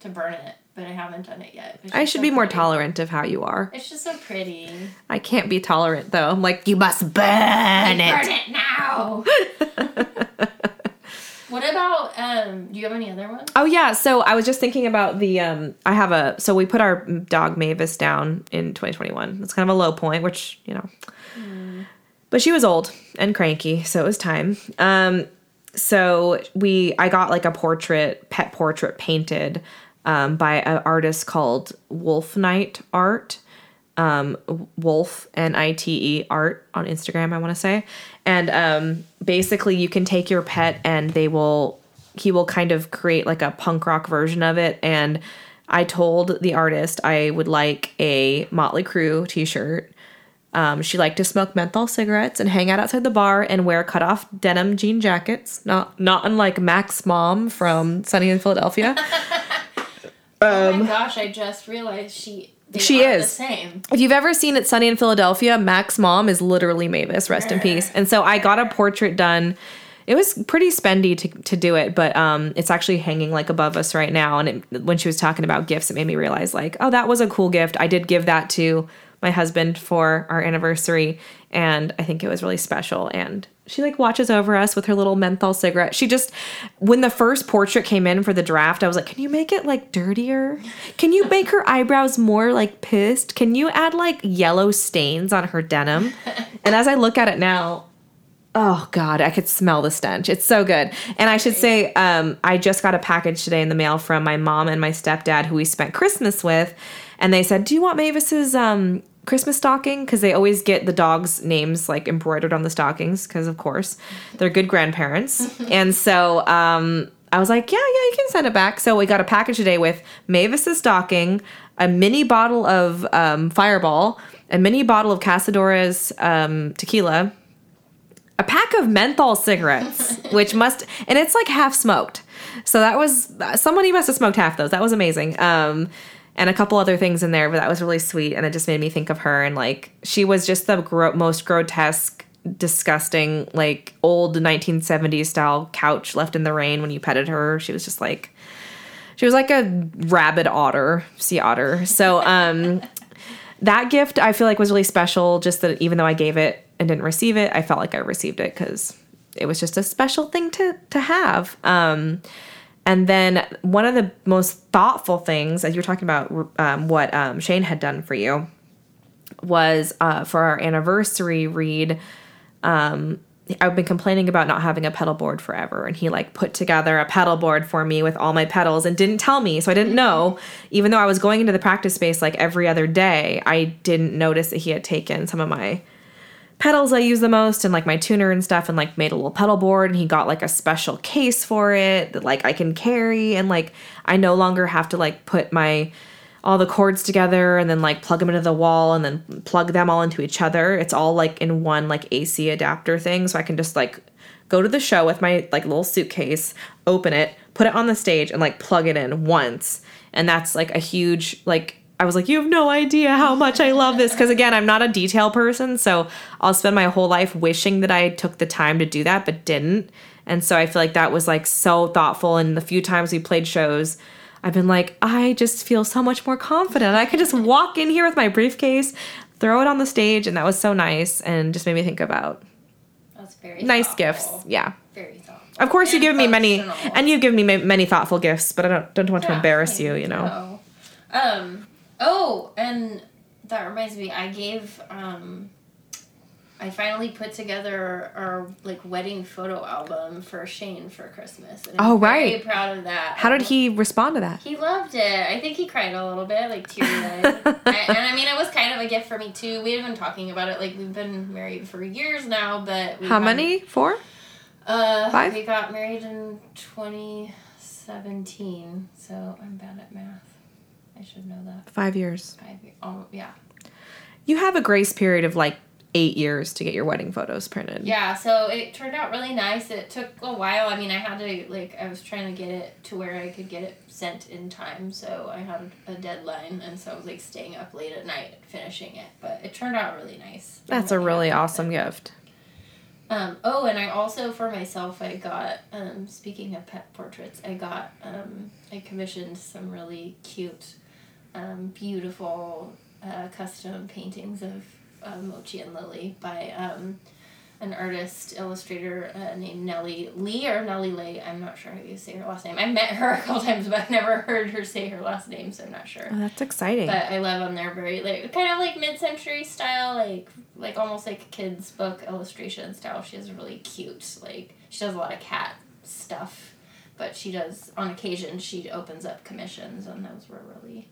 to burn it, but I haven't done it yet. I should so be more pretty. tolerant of how you are. It's just so pretty. I can't be tolerant though. I'm like, you must burn Burn it. Burn it now. what about um? Do you have any other ones? Oh yeah, so I was just thinking about the um I have a so we put our dog Mavis down in 2021. It's kind of a low point, which, you know. But she was old and cranky, so it was time. Um so we I got like a portrait, pet portrait painted um by an artist called Wolf Nite Art. Um Wolf N I T E art on Instagram, I want to say. And um basically you can take your pet and they will he will kind of create like a punk rock version of it and I told the artist I would like a Motley Crue t-shirt. Um, she liked to smoke menthol cigarettes and hang out outside the bar and wear cut-off denim jean jackets, not not unlike Mac's mom from Sunny in Philadelphia. oh my gosh! I just realized she. They She is. the same. if you've ever seen it Sunny in Philadelphia, Mac's mom is literally Mavis, rest in peace. And so I got a portrait done. It was pretty spendy to, to do it, but um, it's actually hanging like above us right now. And it, when she was talking about gifts, it made me realize like, oh, that was a cool gift. I did give that to my husband for our anniversary, and I think it was really special. And she like watches over us with her little menthol cigarette. She just, when the first portrait came in for the draft, I was like, can you make it like dirtier? Can you make her eyebrows more like pissed? Can you add like yellow stains on her denim? And as I look at it now, Oh God, I could smell the stench. It's so good. And I should say, um, I just got a package today in the mail from my mom and my stepdad, who we spent Christmas with, and they said, "Do you want Mavis's um, Christmas stocking?" Because they always get the dogs' names like embroidered on the stockings, because of course they're good grandparents. and so um, I was like, "Yeah, yeah, you can send it back." So we got a package today with Mavis's stocking, a mini bottle of um, Fireball, a mini bottle of Cazadores um, tequila a pack of menthol cigarettes, which must, and it's like half smoked. So that was somebody must have smoked half those. That was amazing. Um, and a couple other things in there, but that was really sweet, and it just made me think of her. And like, she was just the gro- most grotesque, disgusting, like old 1970s style couch left in the rain when you petted her. She was just like, she was like a rabid otter, sea otter. So, um, that gift I feel like was really special. Just that even though I gave it and didn't receive it, I felt like I received it because it was just a special thing to to have. Um, and then one of the most thoughtful things, as you were talking about um, what um, Shane had done for you, was uh, for our anniversary read. Um, I've been complaining about not having a pedal board forever, and he like put together a pedal board for me with all my pedals and didn't tell me, so I didn't know. Even though I was going into the practice space like every other day, I didn't notice that he had taken some of my pedals I use the most and like my tuner and stuff and like made a little pedal board and he got like a special case for it that like I can carry and like I no longer have to like put my all the cords together and then like plug them into the wall and then plug them all into each other. It's all like in one like AC adapter thing so I can just like go to the show with my like little suitcase, open it, put it on the stage and like plug it in once. And that's like a huge like I was like, you have no idea how much I love this. Because again, I'm not a detail person. So I'll spend my whole life wishing that I took the time to do that, but didn't. And so I feel like that was like so thoughtful. And the few times we played shows, I've been like, I just feel so much more confident. I could just walk in here with my briefcase, throw it on the stage. And that was so nice and just made me think about That's very nice thoughtful. gifts. Yeah. Very thoughtful. Of course, you've given me many, and you've given me many thoughtful gifts, but I don't don't want to embarrass you. You know. go. Um. Oh, and that reminds me. I gave. Um. I finally put together our like wedding photo album for Shane for Christmas. And Oh, I'm very right. proud of that. How did he respond to that? He loved it. I think he cried a little bit, like teary eyed. and I mean, it was kind of a gift for me too. We had been talking about it. Like we've been married for years now, but we How many? Four? Uh, Five? We got married in 2017, so I'm bad at math. I should know that. Five years. Five. years. Oh, yeah. You have a grace period of like eight years to get your wedding photos printed. Yeah. So it turned out really nice. It took a while. I mean, I had to like I was trying to get it to where I could get it sent in time. So I had a deadline, and so I was like staying up late at night finishing it. But it turned out really nice. That's a really awesome it. gift. Um, oh, and I also for myself, I got. Um, speaking of pet portraits, I got. Um, I commissioned some really cute, um, beautiful, uh, custom paintings of uh, Mochi and Lily by um, an artist illustrator uh, named Nellie Lee or Nellie Lay. I'm not sure how you say her last name. I met her a couple times, but I've never heard her say her last name, so I'm not sure. Oh, that's exciting. But I love them. They're very like kind of like mid-century style, like like almost like a kid's book illustration style. She has a really cute like she does a lot of cat stuff, but she does on occasion she opens up commissions, and those were really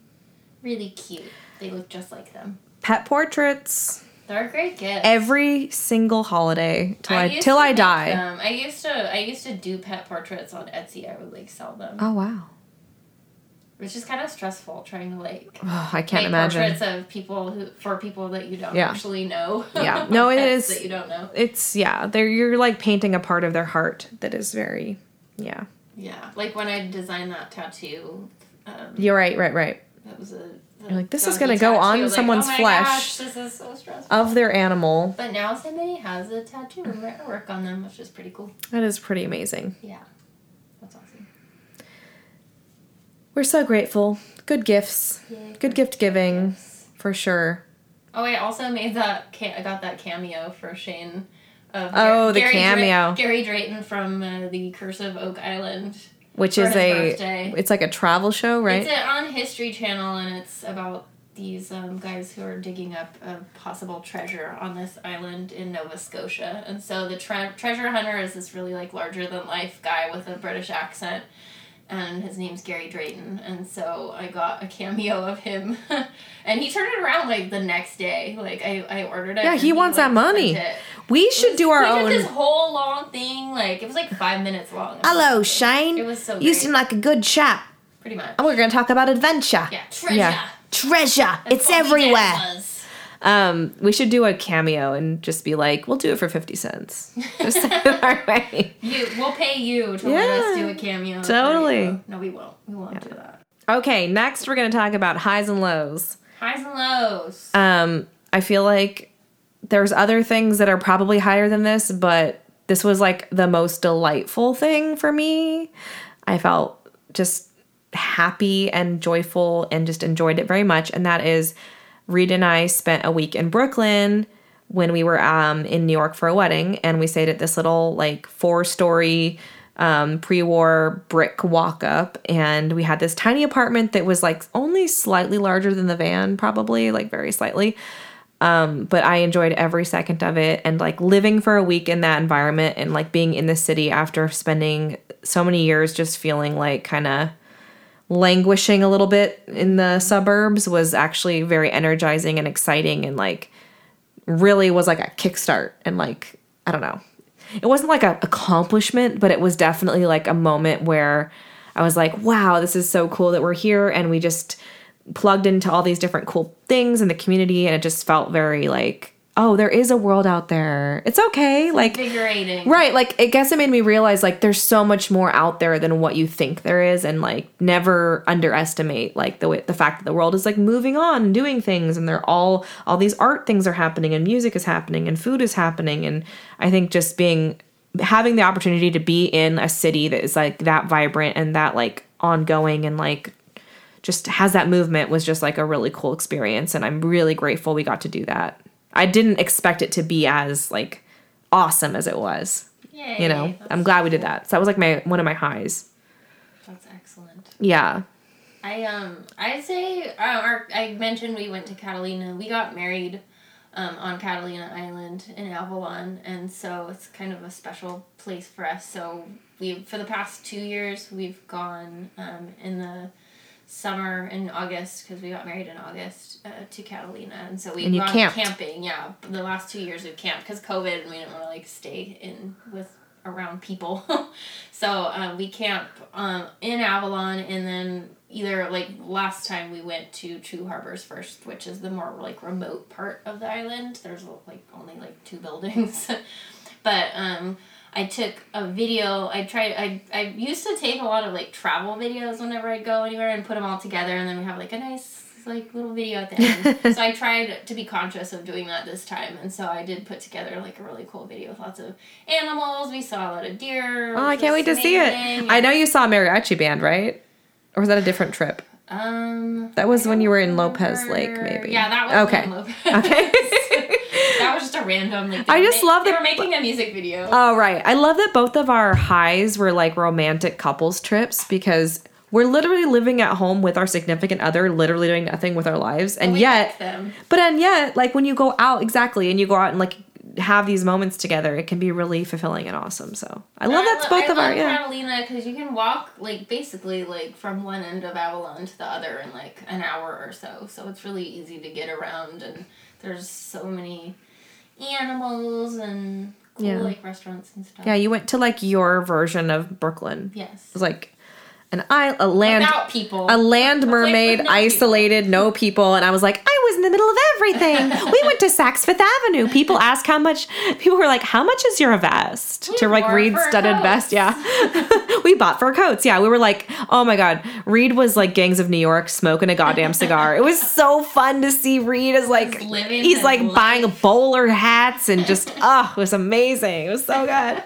really cute. They look just like them. Pet portraits They're a great gift. every single holiday till I, used till I die. them. I used to I used to do pet portraits on Etsy. I would like sell them, Oh wow. which is kind of stressful trying to like Oh, I can't imagine. portraits of people who for people that you don't Yeah. actually know. Yeah. No, it is that you don't know. It's yeah, they're you're like painting a part of their heart that is very yeah. Yeah, like when I designed that tattoo. Um, You're right, right, right. That was a. You're like, this is gonna go tattoo. on I like, someone's oh my flesh. Gosh, this is so stressful. Of their animal. but now somebody has a tattoo and I work on them, which is pretty cool. That is pretty amazing. Yeah, that's awesome. We're so grateful. Good gifts. Yay Good gift giving gifts. for sure. Oh, I also made that. I got that cameo for Shane. Of Oh, the Gary Dra- cameo. Gary Drayton from uh, the Curse of Oak Island. Which is a birthday. it's like a travel show, right? It's on History Channel, and it's about these um, guys who are digging up a possible treasure on this island in Nova Scotia. And so the tre- treasure hunter is this really like larger than life guy with a British accent. And his name's Gary Drayton, and so I got a cameo of him, and he turned it around like the next day. Like I, I ordered it. Yeah, he wants that like, money. we should was- do our we own did this whole long thing, like it was like five minutes long. Hello, Shane. It was so You great. seem like a good chap. pretty much. And we're gonna talk about adventure. Yeah, treasure. Yeah. Treasure. That's it's what we did everywhere. Um, we should do a cameo and just be like, we'll do it for fifty cents. Just our way. You, we'll pay you to let us do a cameo. totally. No, we won't. We won't do that. Okay, next we're gonna talk about highs and lows. Highs and lows. Um, I feel like there's other things that are probably higher than this, but this was like the most delightful thing for me. I felt just happy and joyful and just enjoyed it very much. And that is Reed and I spent a week in Brooklyn when we were um, in New York for a wedding, and we stayed at this little like four story um, pre war brick walk up. And we had this tiny apartment that was like only slightly larger than the van, probably like very slightly. Um, but I enjoyed every second of it and like living for a week in that environment and like being in the city after spending so many years just feeling like kind of languishing a little bit in the suburbs was actually very energizing and exciting and like really was like a kickstart and like I don't know. It wasn't like a accomplishment, but it was definitely like a moment where I was like, wow, this is so cool that we're here and we just plugged into all these different cool things in the community and it just felt very like oh, there is a world out there. It's okay. Like Invigorating. Right. Like, I guess it made me realize like there's so much more out there than what you think there is, and like never underestimate like the way, the fact that the world is like moving on and doing things, and they're all all these art things are happening, and music is happening, and food is happening, and I think just being having the opportunity to be in a city that is like that vibrant and that like ongoing and like just has that movement was just like a really cool experience and I'm really grateful we got to do that. I didn't expect it to be as like awesome as it was. Yay, You know, I'm glad we did that. So that was like my one of my highs. That's excellent. Yeah. I um I'd say uh, our, I mentioned we went to Catalina. We got married um, on Catalina Island in Avalon, and so it's kind of a special place for us. So we for the past two years we've gone um, in the summer in August because we got married in August uh, to Catalina, and so And gone camped. camping. Yeah, the last two years we've camped because COVID, and we didn't want to like stay in with around people. so um, we camp um, in Avalon, and then either like last time we went to Two Harbors first, which is the more like remote part of the island. There's like only like two buildings, but um, I took a video. I tried. I I used to take a lot of like travel videos whenever I go anywhere and put them all together, and then we have like a nice like little video at the end. so I tried to be conscious of doing that this time, and so I did put together like a really cool video with lots of animals. We saw a lot of deer. Oh, I can't wait to see it. I know you saw a mariachi band, right? Or was that a different trip? Um, That was when you were in Lopez Lake, maybe. Yeah, that was Okay. in Lopez. Okay. that was just a random like. I just ma- love they the- were making a music video. Oh, right. I love that both of our highs were like romantic couples trips because we're literally living at home with our significant other, literally doing nothing with our lives. And yet, but and yet, like when you go out, exactly, and you go out and like have these moments together, it can be really fulfilling and awesome. So I love that's both I of our, love yeah. Catalina because you can walk like basically like from one end of Avalon to the other in like an hour or so. So it's really easy to get around, and there's so many animals and cool Yeah. like restaurants and stuff. Yeah, you went to like your version of Brooklyn. Yes. It was like an isle, a land, Without people. a land mermaid, no people. isolated, no people, and I was like, I was in the middle of everything. we went to Saks Fifth Avenue. People ask how much. People were like, "How much is your vest?" We to like Reed studded coats. vest. Yeah, we bought fur coats. Yeah, we were like, oh my god, Reed was like Gangs of New York smoking a goddamn cigar. It was so fun to see Reed as like Just he's like life. buying bowler hats and just oh, it was amazing. It was so good.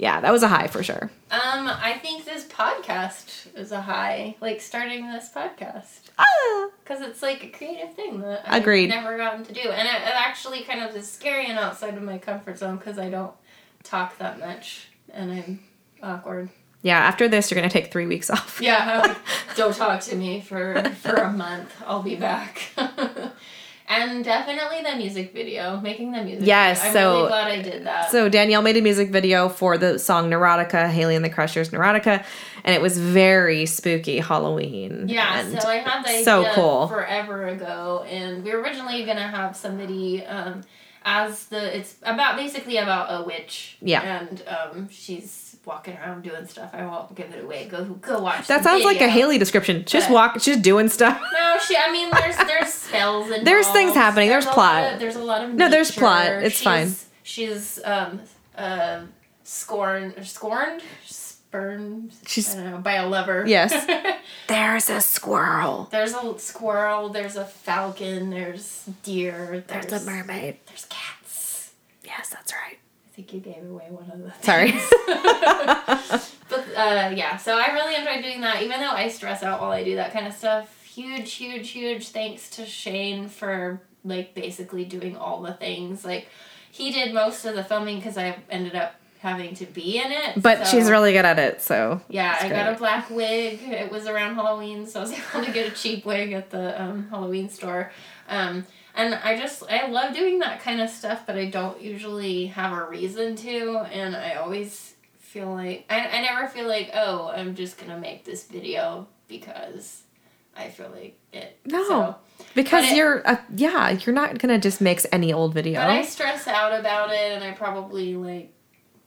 Yeah, that was a high for sure. Um, I think this podcast is a high. Like starting this podcast. Ah. Because it's like a creative thing that I've never gotten to do. And it, it actually kind of is scary and outside of my comfort zone because I don't talk that much and I'm awkward. Yeah, after this, you're gonna take three weeks off. Yeah, like, don't talk to me for, for a month. I'll be back. and definitely the music video, making the music Yes, video. I'm so- really glad I did that. So Danielle made a music video for the song Neurotica, Haley and the Crushers Neurotica, and it was very spooky Halloween. Yeah, so I had the idea so cool. forever ago, and we were originally gonna have somebody um, as the it's about basically about a witch. Yeah. and um, she's walking around doing stuff. I won't give it away. Go go watch. that sounds like a video. Haley description. Just But- walk, just doing stuff. No, she. I mean, there's there's spells involved. There's things happening, there's a plot. of- there's a lot of No, there's nature. plot, it's She's- fine. She's um uh, scorned scorned spurned. She's- I don't know by a lover. Yes. There's a squirrel. There's a squirrel, there's a falcon, there's deer, there's, There's a mermaid. there's cats. Yes, that's right. Think you gave away one of the Sorry. But uh, yeah, so I really enjoy doing that. Even though I stress out while I do that kind of stuff, huge, huge, huge thanks to Shane for like basically doing all the things. Like he did most of the filming because I ended up having to be in it. But so- she's really good at it, so yeah, I got a black wig. It was around Halloween, so I was able to get a cheap wig at the um, Halloween store. Um, and I just I love doing that kind of stuff, but I don't usually have a reason to, and I always feel like I, I never feel like oh I'm just gonna make this video because I feel like it. No. So- because it- you're uh, yeah, you're not gonna just mix any old video. But I stress out about it, and I probably like.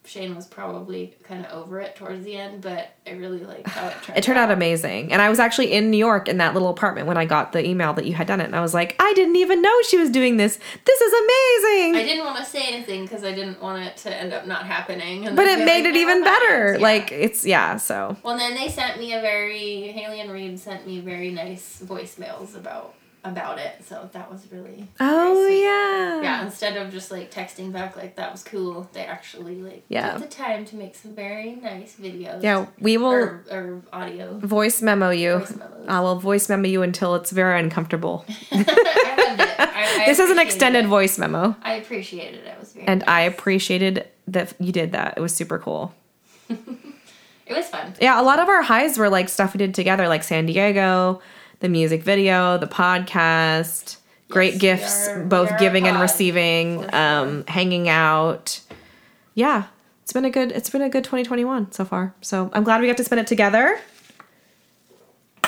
Shane was probably kind of over it towards the end, but I really like how it turned. It turned out amazing. And I was actually in New York in that little apartment when I got the email that you had done it. And I was like, I didn't even know she was doing this. This is amazing. I didn't want to say anything because I didn't want it to end up not happening. And but it made it even "Oh, better. Yeah. Like, it's, yeah, so. well, then they sent me a very Haley and Reed sent me very nice voicemails about about it. So that was really Oh, yeah. yeah. Instead of just like texting back like that was cool, they actually like Yeah. took the time to make some very nice videos. Yeah, we will Or, or audio. voice memo you. Voice memos. I will voice memo you until it's very uncomfortable. I. I, this is an extended it. voice memo. I appreciated it. It was very. And I appreciated that you did that. It was super cool. It was fun. Yeah, a lot of our highs were like stuff we did together, like San Diego, the music video, the podcast, great Yes, gifts, are- both giving and receiving, um, hanging out. Yeah, it's been a good it's been a good 2021 so far. So I'm glad we got to spend it together.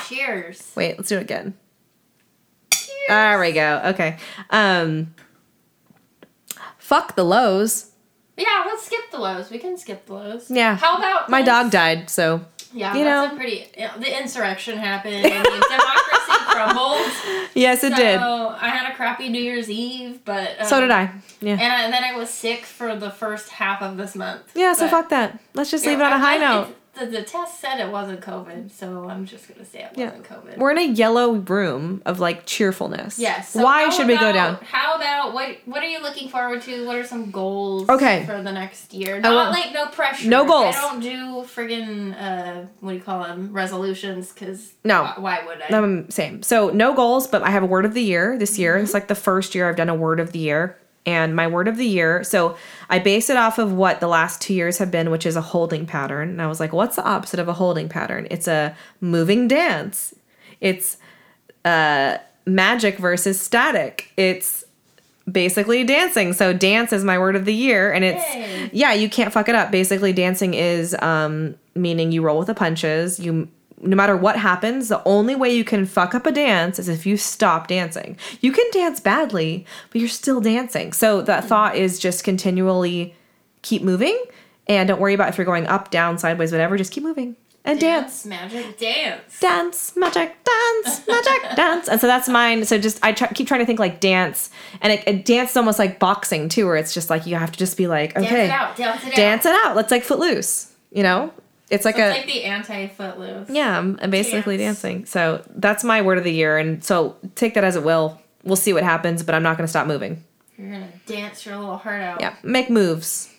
Cheers. Wait, let's do it again. There we go. Okay. Um, fuck the lows. Yeah, let's skip the lows. We can skip the lows. Yeah. How about My this? dog died, so Yeah, you that's know. a pretty. the insurrection happened. I mean, democracy crumbled. yes, it so did. I had a crappy New Year's Eve, but um, So did I. Yeah. And, I, and then I was sick for the first half of this month. Yeah, so fuck that. Let's just leave it on a high I- note. The, the test said it wasn't COVID, so I'm just gonna say it Yeah. wasn't COVID. We're in a yellow room of like cheerfulness. Yes. so Why should we go down? How about what? What are you looking forward to? What are some goals? Okay. For the next year, not like no pressure. No goals. I don't do friggin' uh, what do you call them? Resolutions, because No. Why, why would I? Um, same. So no goals, but I have a word of the year this year. Mm-hmm. It's like the first year I've done a word of the year. And my word of the year, so I base it off of what the last two years have been, which is a holding pattern. And I was like, what's the opposite of a holding pattern? It's a moving dance. It's uh, magic versus static. It's basically dancing. So dance is my word of the year, and it's Yay. yeah, you can't fuck it up. Basically, dancing is um, meaning you roll with the punches. You no matter what happens, the only way you can fuck up a dance is if you stop dancing. You can dance badly, but you're still dancing. So that hmm. thought is just continually keep moving and don't worry about if you're going up, down, sideways, whatever. Just keep moving and dance magic dance. dance, magic, dance, magic, dance. And so that's mine. So just I try, keep trying to think like dance, and it, it dance is almost like boxing too, where it's just like you have to just be like, Dance okay, it out. Dance it out. dance it out. Let's like footloose, you know? It's like So a it's like the anti footloose. yeah, I'm I'm basically Dance. dancing. So that's my word of the year, and so take that as it will. We'll see what happens, but I'm not going to stop moving. You're gonna dance your little heart out. Yeah, make moves.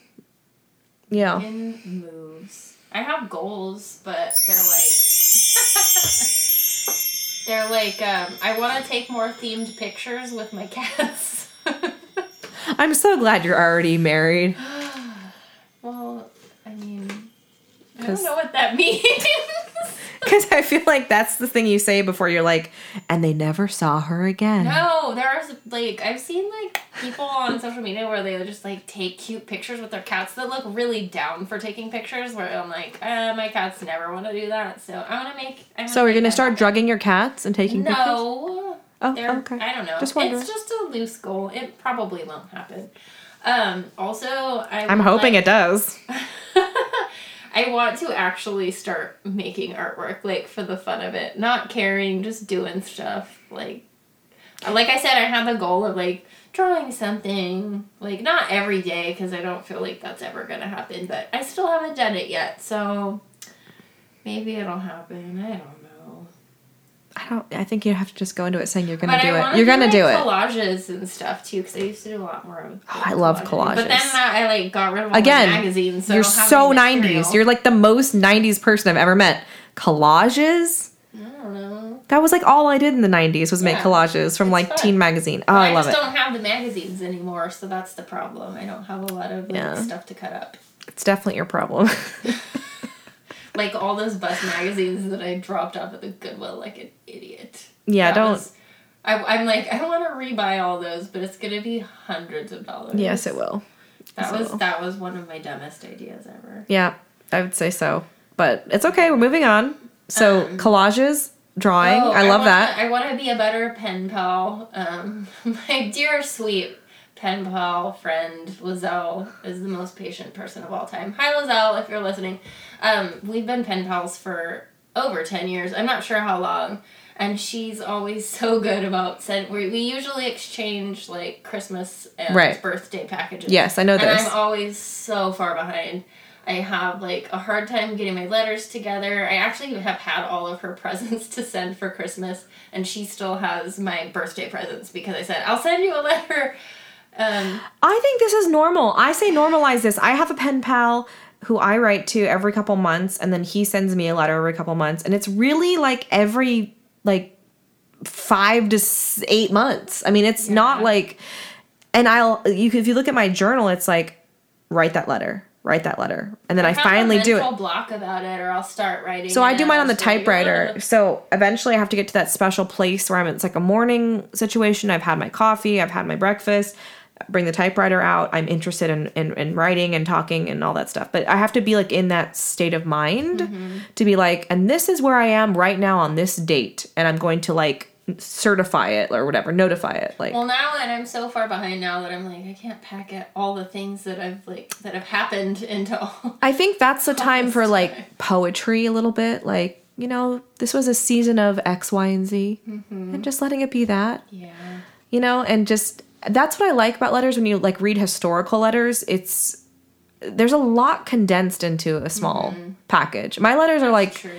Yeah. In moves. I have goals, but they're like they're like um, I want to take more themed pictures with my cats. I'm so glad you're already married. well, I mean, I don't know what that means. Because I feel like that's the thing you say before you're like, and they never saw her again. no, there's like I've seen like people on social media where they just like take cute pictures with their cats that look really down for taking pictures. Where I'm like, uh, my cats never want to do that, so I'm gonna make. I'm So we're gonna start happen. drugging your cats and taking pictures? No. Oh, okay. I don't know. Just wondering. It's just a loose goal. It probably won't happen. Um, also, I I'm hoping like- it does. I want to actually start making artwork, like for the fun of it, not caring, just doing stuff. Like, like I said, I have the goal of like drawing something, like not every day because I don't feel like that's ever gonna happen. But I still haven't done it yet, so maybe it'll happen. I don't know. I don't. I think you have to just go into it saying you're gonna But do it. You're gonna like, do it. Collages and stuff too, because I used to do a lot more. Of Oh, I love collages. But then collages. I like got rid of all Again, the magazines. So you're so any 90s. You're like the most 90s person I've ever met. Collages. I don't know. That was like all I did in the 90s was make collages from like fun. teen magazine. Oh, I, I, love it. I just don't have the magazines anymore, so that's the problem. I don't have a lot of like, Yeah. stuff to cut up. It's definitely your problem. Like all those bus magazines that I dropped off at the Goodwill like an idiot. yeah, That don't. was- I, I'm like, I don't want to rebuy all those, but it's gonna be hundreds of dollars. yes, it will. That was that was one of my dumbest ideas ever. Yeah, I would say so. But it's okay. We're moving on. So Um, collages, drawing. Oh, I love wanna, that. I want to be a better pen pal. Um, my dear sweet pen pal friend Lizelle is the most patient person of all time. Hi Lizelle, if you're listening. Um, we've been pen pals for over ten years. I'm not sure how long. And she's always so good about send. We, we usually exchange like Christmas and Right. birthday packages. Yes, I know and this. I'm always so far behind. I have like a hard time getting my letters together. I actually have had all of her presents to send for Christmas, and she still has my birthday presents because I said I'll send you a letter. Um, I think this is normal. I say normalize this. I have a pen pal who I write to every couple months, and then he sends me a letter every couple months, and it's really like every like five to eight months. I mean, it's not like, and I'll you if you look at my journal, it's like write that letter, write that letter, and then I, have finally a do it. block about it, or I'll start writing. So I do mine on the and I'll say, typewriter. So eventually I have to get to that special place where I'm it's like a morning situation. I've had my coffee, I've had my breakfast, bring the typewriter out. I'm interested in, in, in writing and talking and all that stuff. But I have to be like in that state of mind Mm-hmm. to be like, and this is where I am right now on this date. And I'm going to like certify it or whatever, notify it. Like Well, now and I'm so far behind now that I'm like I can't pack it all the things that I've like that have happened into all. I think that's the time for time. like poetry a little bit. Like, you know, this was a season of X, Y, and Z. Mm-hmm. And just letting it be that. Yeah. you know and just that's what i like about letters when you like read historical letters it's there's a lot condensed into a small package my letters are like True.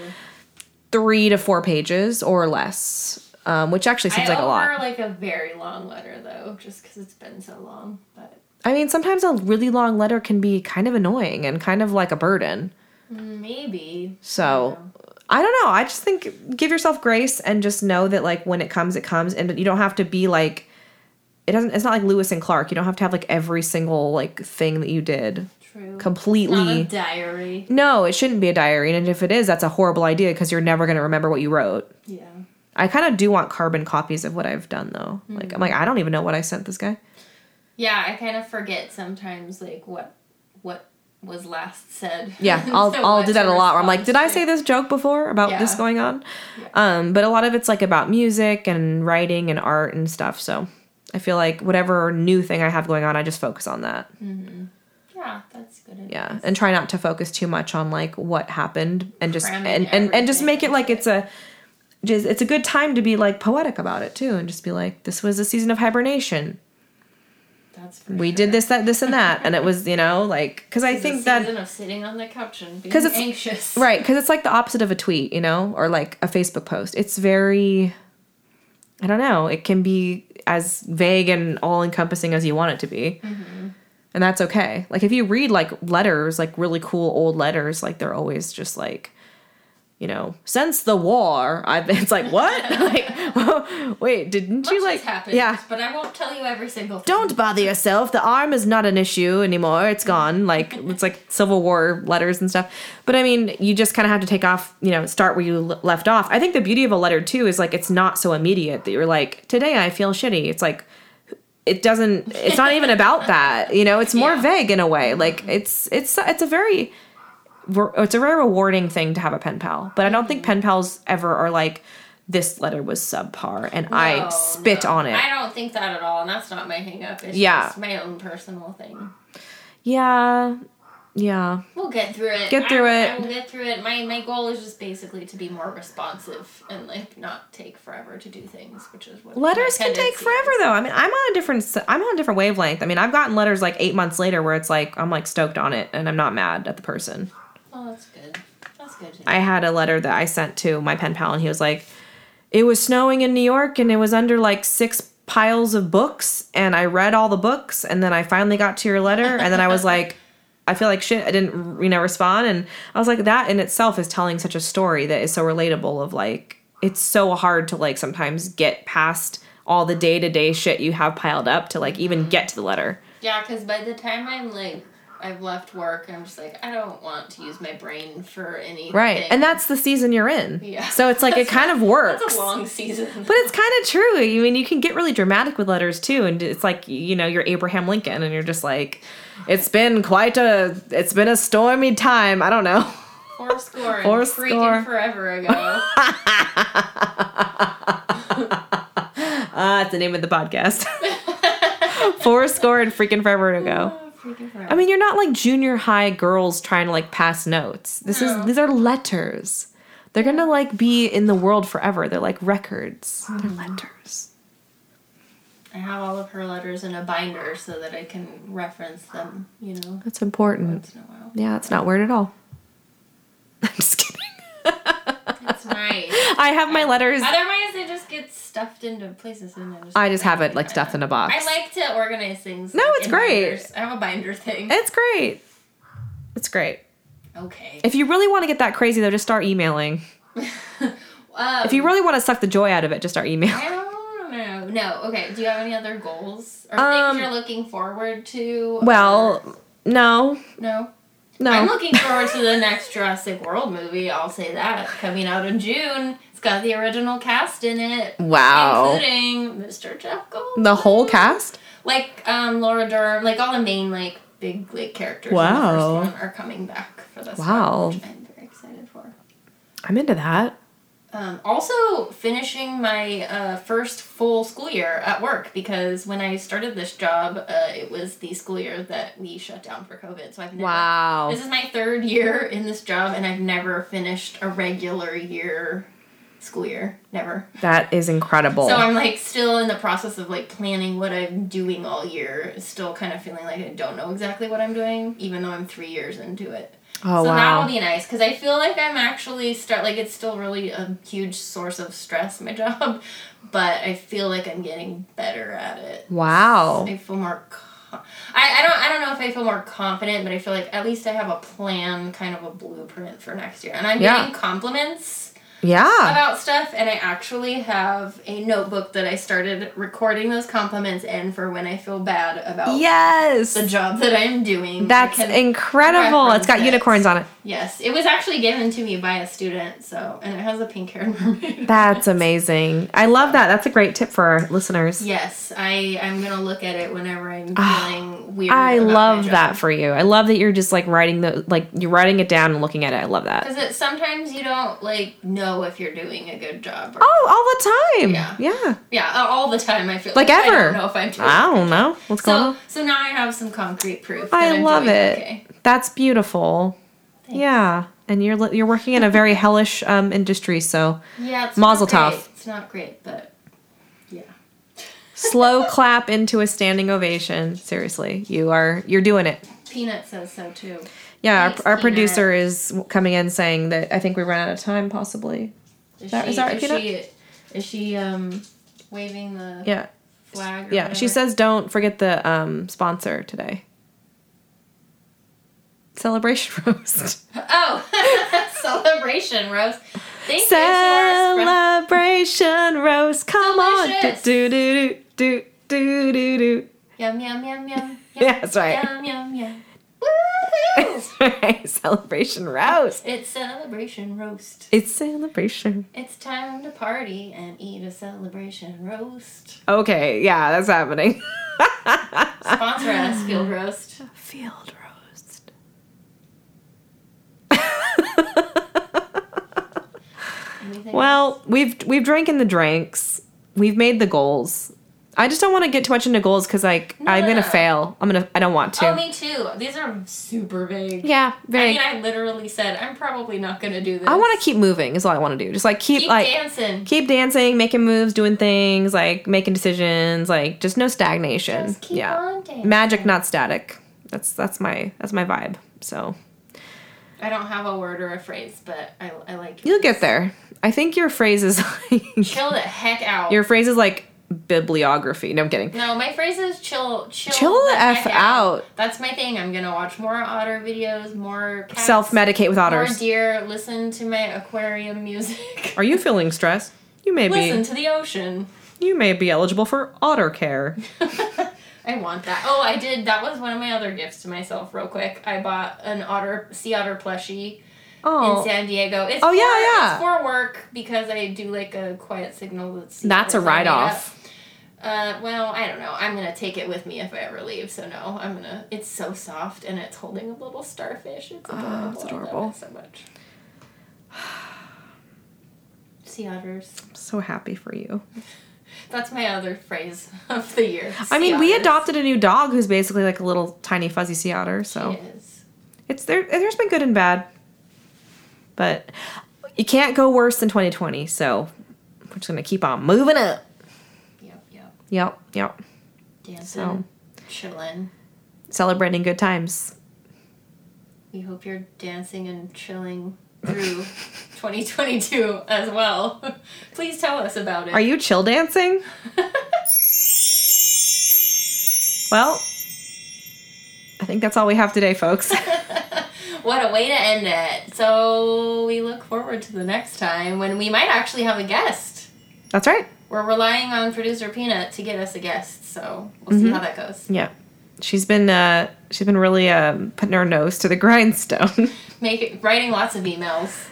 three to four pages or less um, which actually seems I like a lot like a very long letter though, just because it's been so long. But i mean sometimes a really long letter can be kind of annoying and kind of like a burden maybe. so i don't know i just think give yourself grace and just know that like when it comes it comes and you don't have to be like it doesn't it's not like lewis and clark you don't have to have like every single like thing that you did True. completely Not a diary. No, it shouldn't be a diary. And if it is, that's a horrible idea because you're never going to remember what you wrote. Yeah. I kind of do want carbon copies of what I've done though. Like I'm like I don't even know what I sent this guy. Yeah, I kind of forget sometimes like what what was last said. Yeah, I'll So I'll do that a lot. Where I'm like, did I say this joke before about this going on? Yeah. Um, but a lot of it's like about music and writing and art and stuff. So I feel like whatever new thing I have going on, I just focus on that. Mm-hmm. Yeah, that's good. Advice. Yeah, and try not to focus too much on like what happened and just Cramming and, and and just make it like it's a just it's a good time to be like poetic about it too and just be like this was a season of hibernation. That's We sure. did this that this and that and it was, you know, like cuz I think that season of sitting on the couch and being it's- anxious. right, cuz it's like the opposite of a tweet, you know, or like a Facebook post. It's very I don't know, it can be as vague and all encompassing as you want it to be. Mm-hmm. And that's okay. Like if you read like letters, like really cool old letters, like they're always just like, you know, since the war, I've been. It's like what? like, wait, didn't Much you like? happened. Yeah. But I won't tell you every single thing. Don't bother yourself. The arm is not an issue anymore. It's gone. Like it's like Civil War letters and stuff. But I mean, you just kind of have to take off. You know, start where you l- left off. I think the beauty of a letter too is like it's not so immediate that you're like, today I feel shitty. It's like it doesn't. It's not even about that. You know, it's more Yeah. vague in a way. Like it's it's it's a very it's a very rewarding thing to have a pen pal. But I don't think hmm. pen pals ever are like. This letter was subpar, and I spit no. on it. I don't think that at all, and that's not my hangup. It's Yeah. just my own personal thing. Yeah, yeah. We'll get through it. Get through I, it. I will get through it. My my goal is just basically to be more responsive and like not take forever to do things, which is what Letters can take forever is. though. I mean, I'm on a different I'm on a different wavelength. I mean, I've gotten letters like 8 months later where it's like I'm like stoked on it and I'm not mad at the person. Oh, that's good. That's good. I had a letter that I sent to my pen pal and he was like it was snowing in New York and it was under like six piles of books and I read all the books and then I finally got to your letter and then I was like I feel like shit I didn't you know respond and I was like that in itself is telling such a story that is so relatable of like it's so hard to like sometimes get past all the day to day shit you have piled up to like even get to the letter. Yeah, because by the time I'm like, I've left work, I'm just like, I don't want to use my brain for anything. Right. And that's the season you're in. Yeah. So it's like it kind of works. That's a long season. But it's kind of true. I mean, you can get really dramatic with letters too, and it's like you know you're Abraham Lincoln, and you're just like, it's been quite a, it's been a stormy time. I don't know. Four score and Four freaking score. forever ago. Ah, it's the name of the podcast. Four score and freaking forever ago. I mean, you're not like junior high girls trying to like pass notes. This No. is these are letters. They're gonna like be in the world forever. They're like records. They're uh-huh. letters. I have all of her letters in a binder so that I can reference them, you know, That's important. once in a while. Yeah, it's not weird at all. I'm just kidding. That's nice. I have my letters. Otherwise, they just get stuffed into places and I just. I just have it like stuffed in a box. I like to organize things. No, it's great. binders. I have a binder thing. It's great. It's great. Okay. If you really want to get that crazy though, just start emailing. Um, If you really want to suck the joy out of it, just start emailing. I don't know. No. Okay. Do you have any other goals or Um, things you're looking forward to? Well, or- no, no. no. I'm looking forward to the next Jurassic World movie. I'll say that coming out in June. It's got the original cast in it, wow. including Mr. Jeff Goldblum. The whole cast? like um, Laura Dern, like all the main like big like characters. Wow. in the first one are coming back for this. Wow. one, which I'm very excited for. I'm into that. Um, also, finishing my uh, first full school year at work because when I started this job, uh, it was the school year that we shut down for COVID. So I've never. Wow. This is my third year in this job, and I've never finished a regular year school year. Never. That is incredible. So I'm like still in the process of like planning what I'm doing all year. Still kind of feeling like I don't know exactly what I'm doing, even though I'm three years into it. oh so that will be nice because I feel like I'm actually start like it's still really a huge source of stress my job, but I feel like I'm getting better at it. wow. I feel more. Co- I, I don't I don't know if I feel more confident, but I feel like at least I have a plan, kind of a blueprint for next year, and I'm Yeah. getting compliments Yeah. about stuff, and I actually have a notebook that I started recording those compliments in for when I feel bad about Yes. the job that I'm doing. That's incredible. It's got it. unicorns on it. Yes, it was actually given to me by a student, so and it has a pink haired mermaid. That's amazing. I love that. That's a great tip for our listeners. Yes, I I'm gonna look at it whenever I'm Ah, feeling weird. I love that for you. I love that you're just like writing the like you're writing it down and looking at it. I love that. Because it, sometimes you don't like know if you're doing a good job. Or, Oh, all the time. Yeah. Yeah. yeah, all the time I feel Like like, I ever. don't know if I'm doing. I don't know what's going so on. so now I have some concrete proof. I love it. Okay. That's beautiful. Thanks. Yeah. And you're you're working in a very hellish um, industry, so Yeah, it's Mazel not tov. It's not great, but yeah. slow clap into a standing ovation. Seriously, you are you're doing it. Peanut says so too. Yeah, our, our producer is coming in saying that I think we ran out of time, possibly. Is That- she, is that right, she, is she um waving the Yeah, flag? Yeah. She says don't forget the um, sponsor today. Celebration roast. Oh, celebration roast. Thank you. Celebration roast. Come on. Delicious. Do do do do do do do. Yum yum yum yum. Yeah, that's right. Yum yum yum. Right. Celebration roast. It's celebration roast. It's celebration. It's time to party and eat a celebration roast. Okay, yeah, that's happening. Sponsor us, Field Roast. Field roast. Well, we've we've drinking the drinks. We've made the goals. I just don't want to get too much into goals because like No, I'm no, gonna no. fail. I'm gonna. I don't want to. Oh, me too. These are super vague. yeah, I very. mean, I literally said I'm probably not gonna do this. I want to keep moving. Is all I want to do. Just like keep, keep like dancing. keep dancing, making moves, doing things, like making decisions, like just no stagnation. Just keep yeah, on dancing. magic, not static. That's that's my that's my vibe. So I don't have a word or a phrase, but I, I like. you'll get there. I think your phrase is like Chill the heck out. your phrase is like bibliography. No, I'm kidding. No, my phrase is chill, chill, Chill the F out. That's my thing. I'm gonna watch more otter videos, more Self medicate with otters, more deer. Listen to my aquarium music. Are you feeling stressed? You may Listen be. Listen to the ocean. You may be eligible for otter care. I want that. Oh, I did. That was one of my other gifts to myself. Real quick, I bought an otter, sea otter plushie Oh. in San Diego. It's Oh, for, yeah, yeah. It's for work because I do like a quiet signal. That sea that's a otters are made write off. Uh, well, I don't know. I'm gonna take it with me if I ever leave. So no, I'm gonna. It's so soft and it's holding a little starfish. It's adorable. Oh, it's I love adorable. it so much. Sea otters. I'm so happy for you. That's my other phrase of the year. I mean, sea we adopted a new dog who's basically like a little tiny fuzzy sea otter. So it's there. There's been good and bad, but you can't go worse than 2020. So we're just gonna keep on moving up. Yep. Yep. Dancing. So- Chilling. Celebrating good times. We hope you're dancing and chilling through 2022 as well. Please tell us about it. Are you chill dancing? well, I think that's all we have today, folks. what a way to end it. So we look forward to the next time when we might actually have a guest. that's right. We're relying on producer Peanut to get us a guest, so we'll Mm-hmm. see how that goes. Yeah. She's been uh she's been really um putting her nose to the grindstone. Make it, writing lots of emails.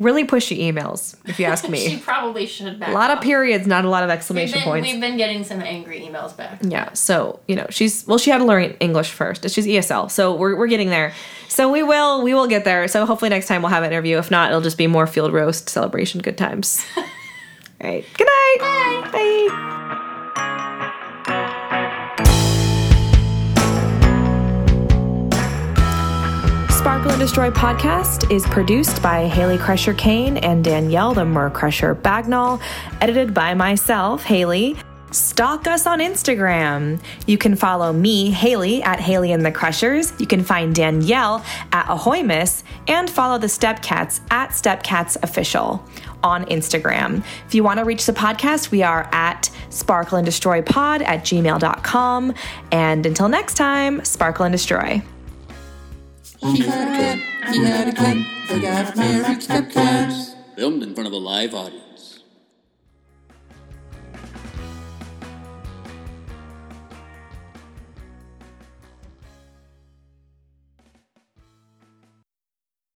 really pushy emails, if you ask me. she probably should back a lot of periods, not a lot of We've exclamation been, points. we've been getting some angry emails back. Yeah, so you know she's well, she had to learn English first. She's ESL, so we're we're getting there. So we will we will get there. So hopefully next time we'll have an interview. If not, it'll just be more field roast celebration. Good times. Right. Good night. Bye. Bye. Sparkle and Destroy podcast is produced by Haley Crusher Kane and Danielle the Mer Crusher Bagnall, edited by myself, Haley. Stalk us on Instagram. You can follow me, Haley, at Haley and the Crushers. You can find Danielle at Ahoy Miss and follow the Stepcats at Stepcats Official on Instagram. If you want to reach the podcast, we are at sparkle and destroy pod at gmail.com. And until next time, sparkle and destroy. He had a cat, he had a cat, they got married stepcats. Filmed in front of a live audience.